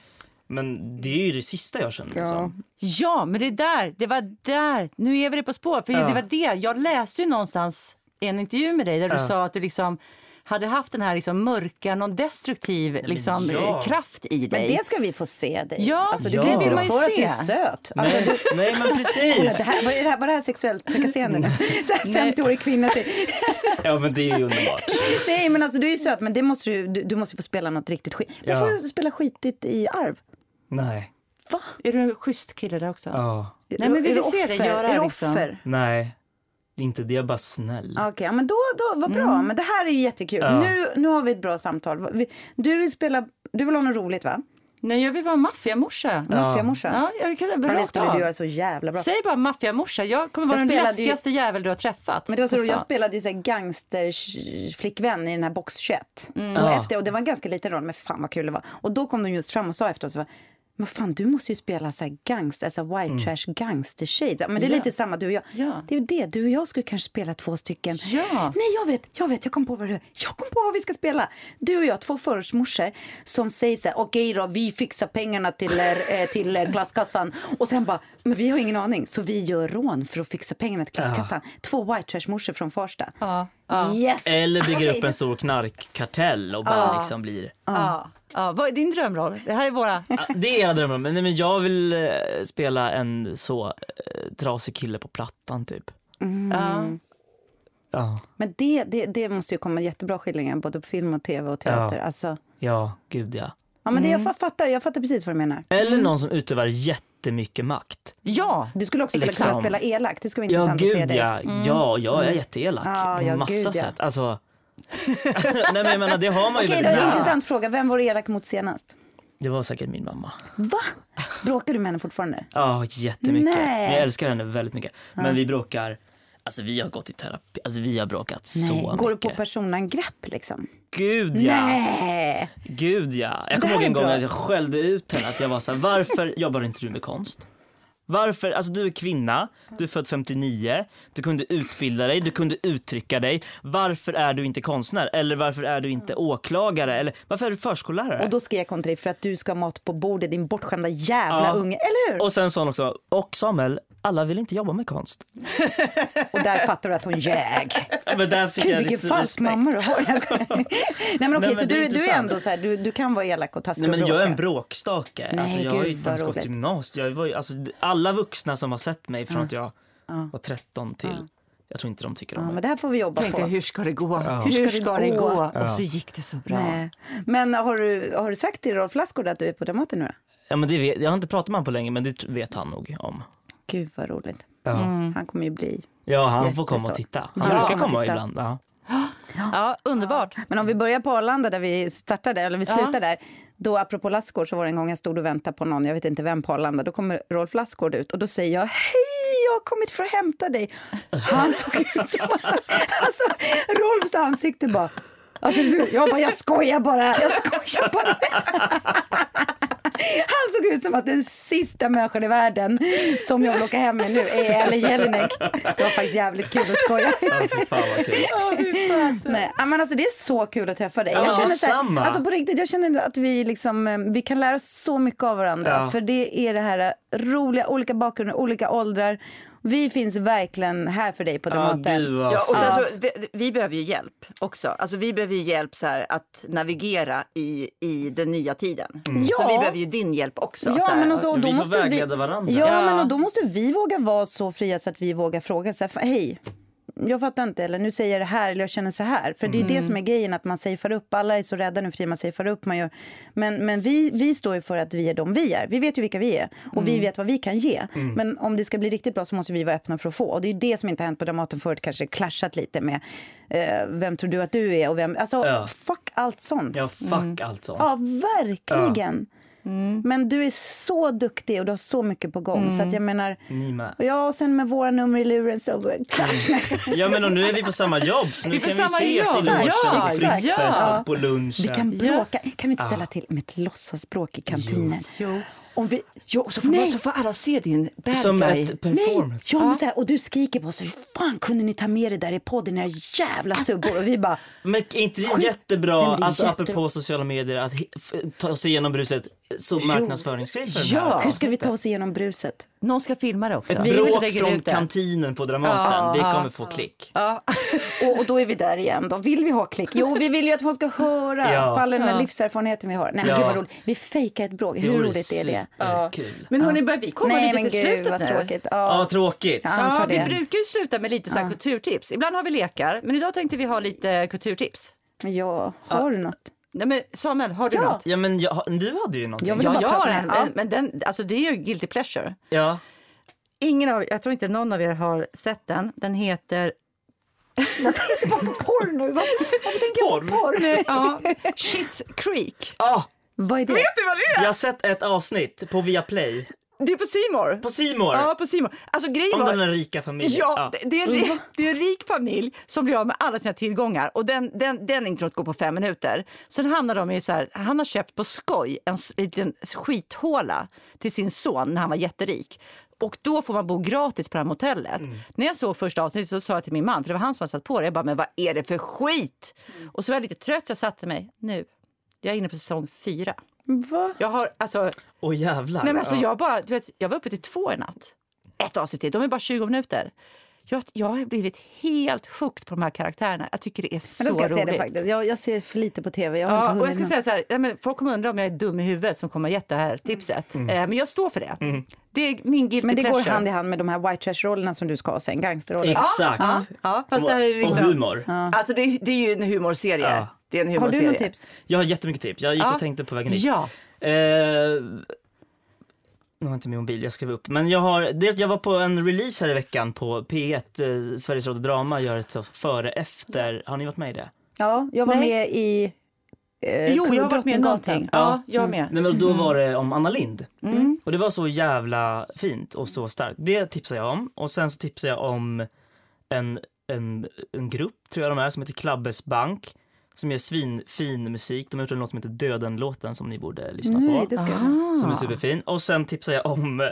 Men det är ju det sista jag känner liksom. Ja, men det där, det var där, nu är vi det på spår. För Ja. det var det, jag läste ju någonstans en intervju med dig där du Ja. sa att du liksom hade haft den här liksom mörka, någon destruktiv liksom, ja. kraft i dig. Men det ska vi få se dig. Ja, alltså, du ja. Det inte vill man ju för att du är se. söt. Alltså, Nej, du, nej men det precis. här, var, det här, var det här sexuellt trakasserande nu? Så här 50-årig kvinna säger, Ja men det är ju underbart. nej men alltså du är ju söt men det måste du, du, du måste få spela något riktigt skit. Ja. Varför får du spela skitigt i arv? Nej. Va? Är du en schysst kille där också? Ja. Nej, men vi Är vill du se dig göra är du liksom. offer? Nej. Inte det, jag är bara snäll. Okej, ja, men då, då, vad bra. Men det här är ju jättekul. Ja. Nu, nu har vi ett bra samtal. Du vill spela, du vill ha något roligt va? Nej, jag vill vara maffiamorsa. Maffiamorsa. Ja, jag kan säga Ja, det rakt skulle du göra så jävla bra. Säg bara maffiamorsa. Jag kommer vara Jag den spelade ju- läskigaste jävel du har träffat. Men det var så roligt, jag spelade ju så gangsterflickvän i den här box 21. Och, Ja. efter, och det var en ganska liten roll, men fan vad kul det var. Och då kom de just fram och sa efteråt, så var, men fan du måste ju spela så här gangster, alltså white trash gangster shades. Men det är Ja. lite samma du och jag. Ja. Det är ju det, du och jag skulle kanske spela två stycken. Ja. Nej jag vet, jag vet, jag kom på vad du, jag kom på vad vi ska spela. Du och jag, två förortsmorsor som säger så här, okej då, vi fixar pengarna till, er, eh, till eh, klasskassan. Och sen bara, men vi har ingen aning, så vi gör rån för att fixa pengarna till klasskassan. Två white trash morsor från Farsta. Ja, ja, Yes! Eller bygger upp en stor knarkkartell och bara liksom blir... ja, ja. Vad är din drömroll? Det här är våra... Ja, Det är jag drömmer om. Men, nej, men jag vill eh, spela en så eh, trasig kille på plattan typ. Ja. Ja, Men det, det, det måste ju komma jättebra skildringar både på film och tv och teater. Ja. Alltså, ja, gud ja. Ja, men det, jag fattar, jag fattar precis vad du menar. Eller någon som utövar jättemycket makt. ja, Du skulle också kunna Liksom. spela elak, det ska vara Ja, intressant att se gud dig. ja. Ja, jag är jätteelak Ja, på ja, massa gud, ja. sätt. Alltså... nej men jag menar, det har man ju Okej, väldigt intressant fråga. Vem var du elak mot senast? Det var säkert min mamma. Va? Bråkar du med henne fortfarande? Ja, jättemycket. Nej. Men jag älskar henne väldigt mycket. Men vi bråkar, alltså vi har gått i terapi, alltså vi har bråkat så Nej. Går du mycket. på personangrepp liksom? Gud ja! Nej! Gud ja! Jag kommer ihåg en gång bra. att jag skällde ut henne att jag var så här, varför jobbar inte du med konst? Varför, alltså du är kvinna, du är född 59, du kunde utbilda dig, du kunde uttrycka dig. Varför är du inte konstnär? Eller varför är du inte åklagare? Eller varför är du förskollärare? Och då skrek hon till dig för att du ska ha mat på bordet, din bortskämda jävla Ja. unge. Eller hur? Och sen sa hon också, och Samuel, alla vill inte jobba med konst. där fattar du att hon ljög. Ja, Men där fick Gud jag vilken res- falsk respekt. mamma du har. Nej men okej, men så det är du, du är ändå så här, du, du kan vara elak och taskig Nej men och jag är en bråkstake. Nej, alltså, jag har ju gud, inte ens gått gymnasiet. Jag var ju, alltså, alla vuxna som har sett mig från att jag var 13 till, jag tror inte de tycker om Ja, mig. men det här får vi jobba tänkte på. hur ska det gå? Ja. Hur ska, det gå? Ja. Och så gick det så bra. Nej. Men har du, har du sagt till Rolf Lassgård att du är på Dramaten nu då? Ja, men det vet, jag har inte pratat med honom på länge, men det vet han nog om. Gud vad roligt. Ja, Han kommer ju bli. ja han får komma och titta. Han Ja, brukar komma titta. ibland. Ja. Ja, underbart. Men om vi börjar på Arlanda där vi startade, eller vi Ja. slutade där. Då apropå Lassgård så var det en gång jag stod och väntade på någon, jag vet inte vem på Arlanda. Då kommer Rolf Lassgård ut och då säger jag hej, jag har kommit för att hämta dig. Han såg ut som, alltså Rolfs ansikte bara, alltså, jag bara, jag skojar bara, jag skojar bara. Han såg ut som att den sista människan i världen som jag vill åka hem med nu är Ellen Jelinek. Det var faktiskt jävligt kul att skoja. Ja, fy fan vad kul. Nej, men alltså det är så kul att träffa dig. Ja, jag känner här, alltså på riktigt, jag känner att vi liksom, eh, vi kan lära oss så mycket av varandra. Ja. För det är det här eh, roliga, olika bakgrunder, olika åldrar. Vi finns verkligen här för dig på Ja, Dramaten. vad Ja, och sen Ja. så, vi, vi behöver ju hjälp också. Alltså, vi behöver ju hjälp så här, att navigera i, i den nya tiden. Så Ja. vi behöver ju din hjälp också. Ja, så men och så, och då Vi får måste vägleda vi, varandra. Ja, Ja. men och då måste vi våga vara så fria så att vi vågar fråga så här, "Fan, hej, jag fattar inte, eller nu säger jag det här, eller jag känner så här. För det är det som är grejen, att man safear upp. Alla är så rädda nu för man safear upp. Man gör. Men, men vi, vi står ju för att vi är de vi är. Vi vet ju vilka vi är och vi vet vad vi kan ge. Men om det ska bli riktigt bra så måste vi vara öppna för att få. Och det är det som inte har hänt på Dramaten förut, kanske klaschat lite med eh, vem tror du att du är och vem, alltså Ja. fuck allt sånt. Ja, fuck allt sånt. Ja, verkligen. Men du är så duktig och du har så mycket på gång. Så att jag menar, Ni med. ja och sen med våra nummer i luren så klart. Ja men och nu är vi på samma jobb så nu kan vi ses jobb. i logen Ja, och Frippes ja. på lunchen. Vi kan Ja. bråka. Kan vi inte ställa till med ett låtsasbråk i kantinen? Jo. Om vi, Jo, så får, Nej. så får alla se din bad Som guy. ett nej, performance. ja, men så här, och du skriker på oss. Hur fan kunde ni ta med det där i podden, era jävla subbor? Och vi bara, Men är inte det jättebra, Nej, alltså jätte- apropå sociala medier, att ta sig igenom bruset som marknadsföringsgrej för den Ja. här hur ska vi ta oss igenom bruset? Någon ska filma det också. Ett Vi bråk från ut det. kantinen på Dramaten, det kommer få klick. Ja. Och, och då är vi där igen. Då vill vi ha klick. Jo, vi vill ju att folk ska höra Ja. på all den här livserfarenheten vi har. Nej, men Ja. gud vad roligt. Vi fejkar ett bråk. Hur roligt är det? superkul. Men hörni, börjar vi komma Nej, lite till gud slutet vad nu? tråkigt. Ja, Ja. tråkigt. Ja, vi brukar ju sluta med lite så här kulturtips. Ibland har vi lekar, men idag tänkte vi ha lite kulturtips. Ja, har du något? Nej, men Samuel, har du Ja. något? Ja men jag, du hade ju någonting. Jag vill Ja, bara jag prata har en, men, men den, alltså det är ju guilty pleasure. Ja. Ingen av, jag tror inte någon av er har sett den. Den heter Porr nu? Vad, varför tänker jag på porr? ja, Shits Creek. Ah, Vad är det? Vet du vad det är? jag har sett ett avsnitt på Viaplay. Det är på Simor. På Simor. Ja, på Simor. Alltså grejen Om var... den rika familjen. Ja, det, det, är en, ri- det är en rik familj som blir av med alla sina tillgångar och den, den, den introt går på fem minuter. Sen hamnar de i så här, han har köpt på skoj en s- liten skithåla till sin son när han var jätterik. Och då får man bo gratis på det här motellet. När jag såg första avsnittet så sa jag till min man, för det var han som hade satt på det, jag bara, men vad är det för skit? Och så var jag lite trött så jag satte mig, nu, jag är inne på säsong fyra. Va? Jag har, alltså, Åh jävlar. Nej, men alltså, Ja. jag, bara, du vet, jag var uppe till två i natt. Ett avsnitt de är bara 20 minuter. Jag, jag har blivit helt hooked på de här karaktärerna. Jag tycker det är så Men ska jag se roligt. det faktiskt. Jag, jag ser för lite på tv. Jag har Ja, inte och jag ska säga så här, ja, men folk kommer undra om jag är dum i huvudet som kommer gett det här tipset. Eh, men jag står för det. Det är min guilty Men det går pleasure. hand i hand med de här white trash-rollerna som du ska ha sen, gangsterrollerna. Exakt. Ja, ja, fast det här är Och liksom, humor. Alltså det, är- det är ju en humorserie. Ja. Det är en Har du humorserie. något tips? Jag har jättemycket tips. Jag gick Ja. och tänkte på vägen hit. Ja. Eh, nu har inte min mobil, jag skrev upp. Men jag har, dels, jag var på en release här i veckan på P1, eh, Sveriges Radio Drama gör ett så före efter. Har ni varit med i det? Ja, jag var Nej. med i eh, Jo, jag har varit med i någonting. Ja, jag är med. Nej, men då var det om Anna Lind Och det var så jävla fint och så starkt. Det tipsar jag om. Och sen så tipsar jag om en, en, en grupp, tror jag de är, som heter Klabbes Bank. Som gör svinfin musik. De har gjort en låt som heter Döden-låten som ni borde lyssna Nej, på. det ska jag. Som är superfin. Och sen tipsar jag om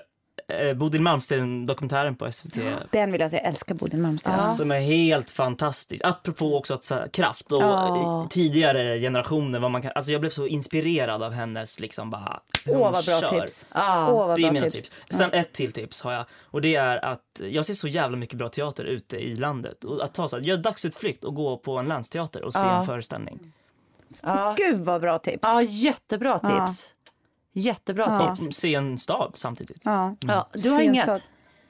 Bodil Malmsten-dokumentären på SVT. Den vill jag säga, jag älskar Bodil Malmsten. Ja. Som är helt fantastisk. Apropå också att så kraft och Ja. i tidigare generationer vad man kan, alltså jag blev så inspirerad av hennes liksom bara Åh, vad bra kör. tips. Ah. Åh, vad Det är mina tips. tips. Sen ett till tips har jag och det är att jag ser så jävla mycket bra teater ute i landet. Och att ta så här, gör dagsutflykt och gå på en länsteater och se Ja. en föreställning. Ja. Gud vad bra tips. ja, jättebra Ja. tips. Jättebra Ja. tips. Se en stad samtidigt. Ja. Ja, du har inget. stad.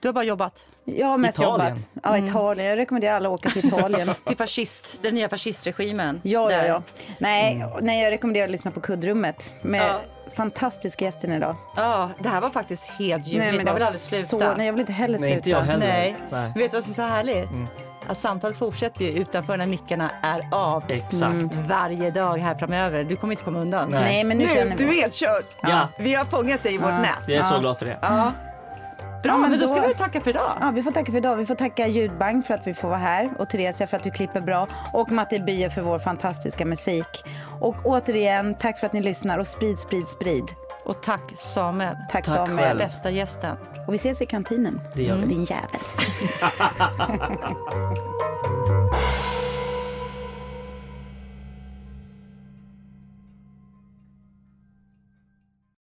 Du har bara jobbat. Jag har mest Italien. jobbat. Ja, Italien. Jag rekommenderar alla att åka till Italien. Till fascist, den nya fascistregimen. Ja, ja, Där. ja. Nej, nej, jag rekommenderar att lyssna på Kuddrummet med Ja. fantastiska gästen idag. Ja, det här var faktiskt helt ljuvligt. Man vill aldrig sluta. Så, nej, jag vill inte heller sluta. Nej, inte jag heller. Nej. Nej. Vet du vad som är så härligt? Att samtalet fortsätter ju utanför när mickarna är av. Exakt. Varje dag här framöver. Du kommer inte komma undan. Nej. Nej, men nu, Nu, känner du vi. är helt körd. Ja. Vi har fångat dig i vårt nät. Jag är så glad för det. Ja. Bra, Ja, men, men då då- ska vi tacka för idag. Ja, vi får tacka för idag. Vi får tacka Ljudbank för att vi får vara här och Theresia för att du klipper bra och Matti Bye för vår fantastiska musik. Och återigen, tack för att ni lyssnar och sprid, sprid, sprid. Och tack Samuel. Tack, Tack Samuel. själv. Bästa gästen. Och vi ses i kantinen. Det gör vi. Din jävel.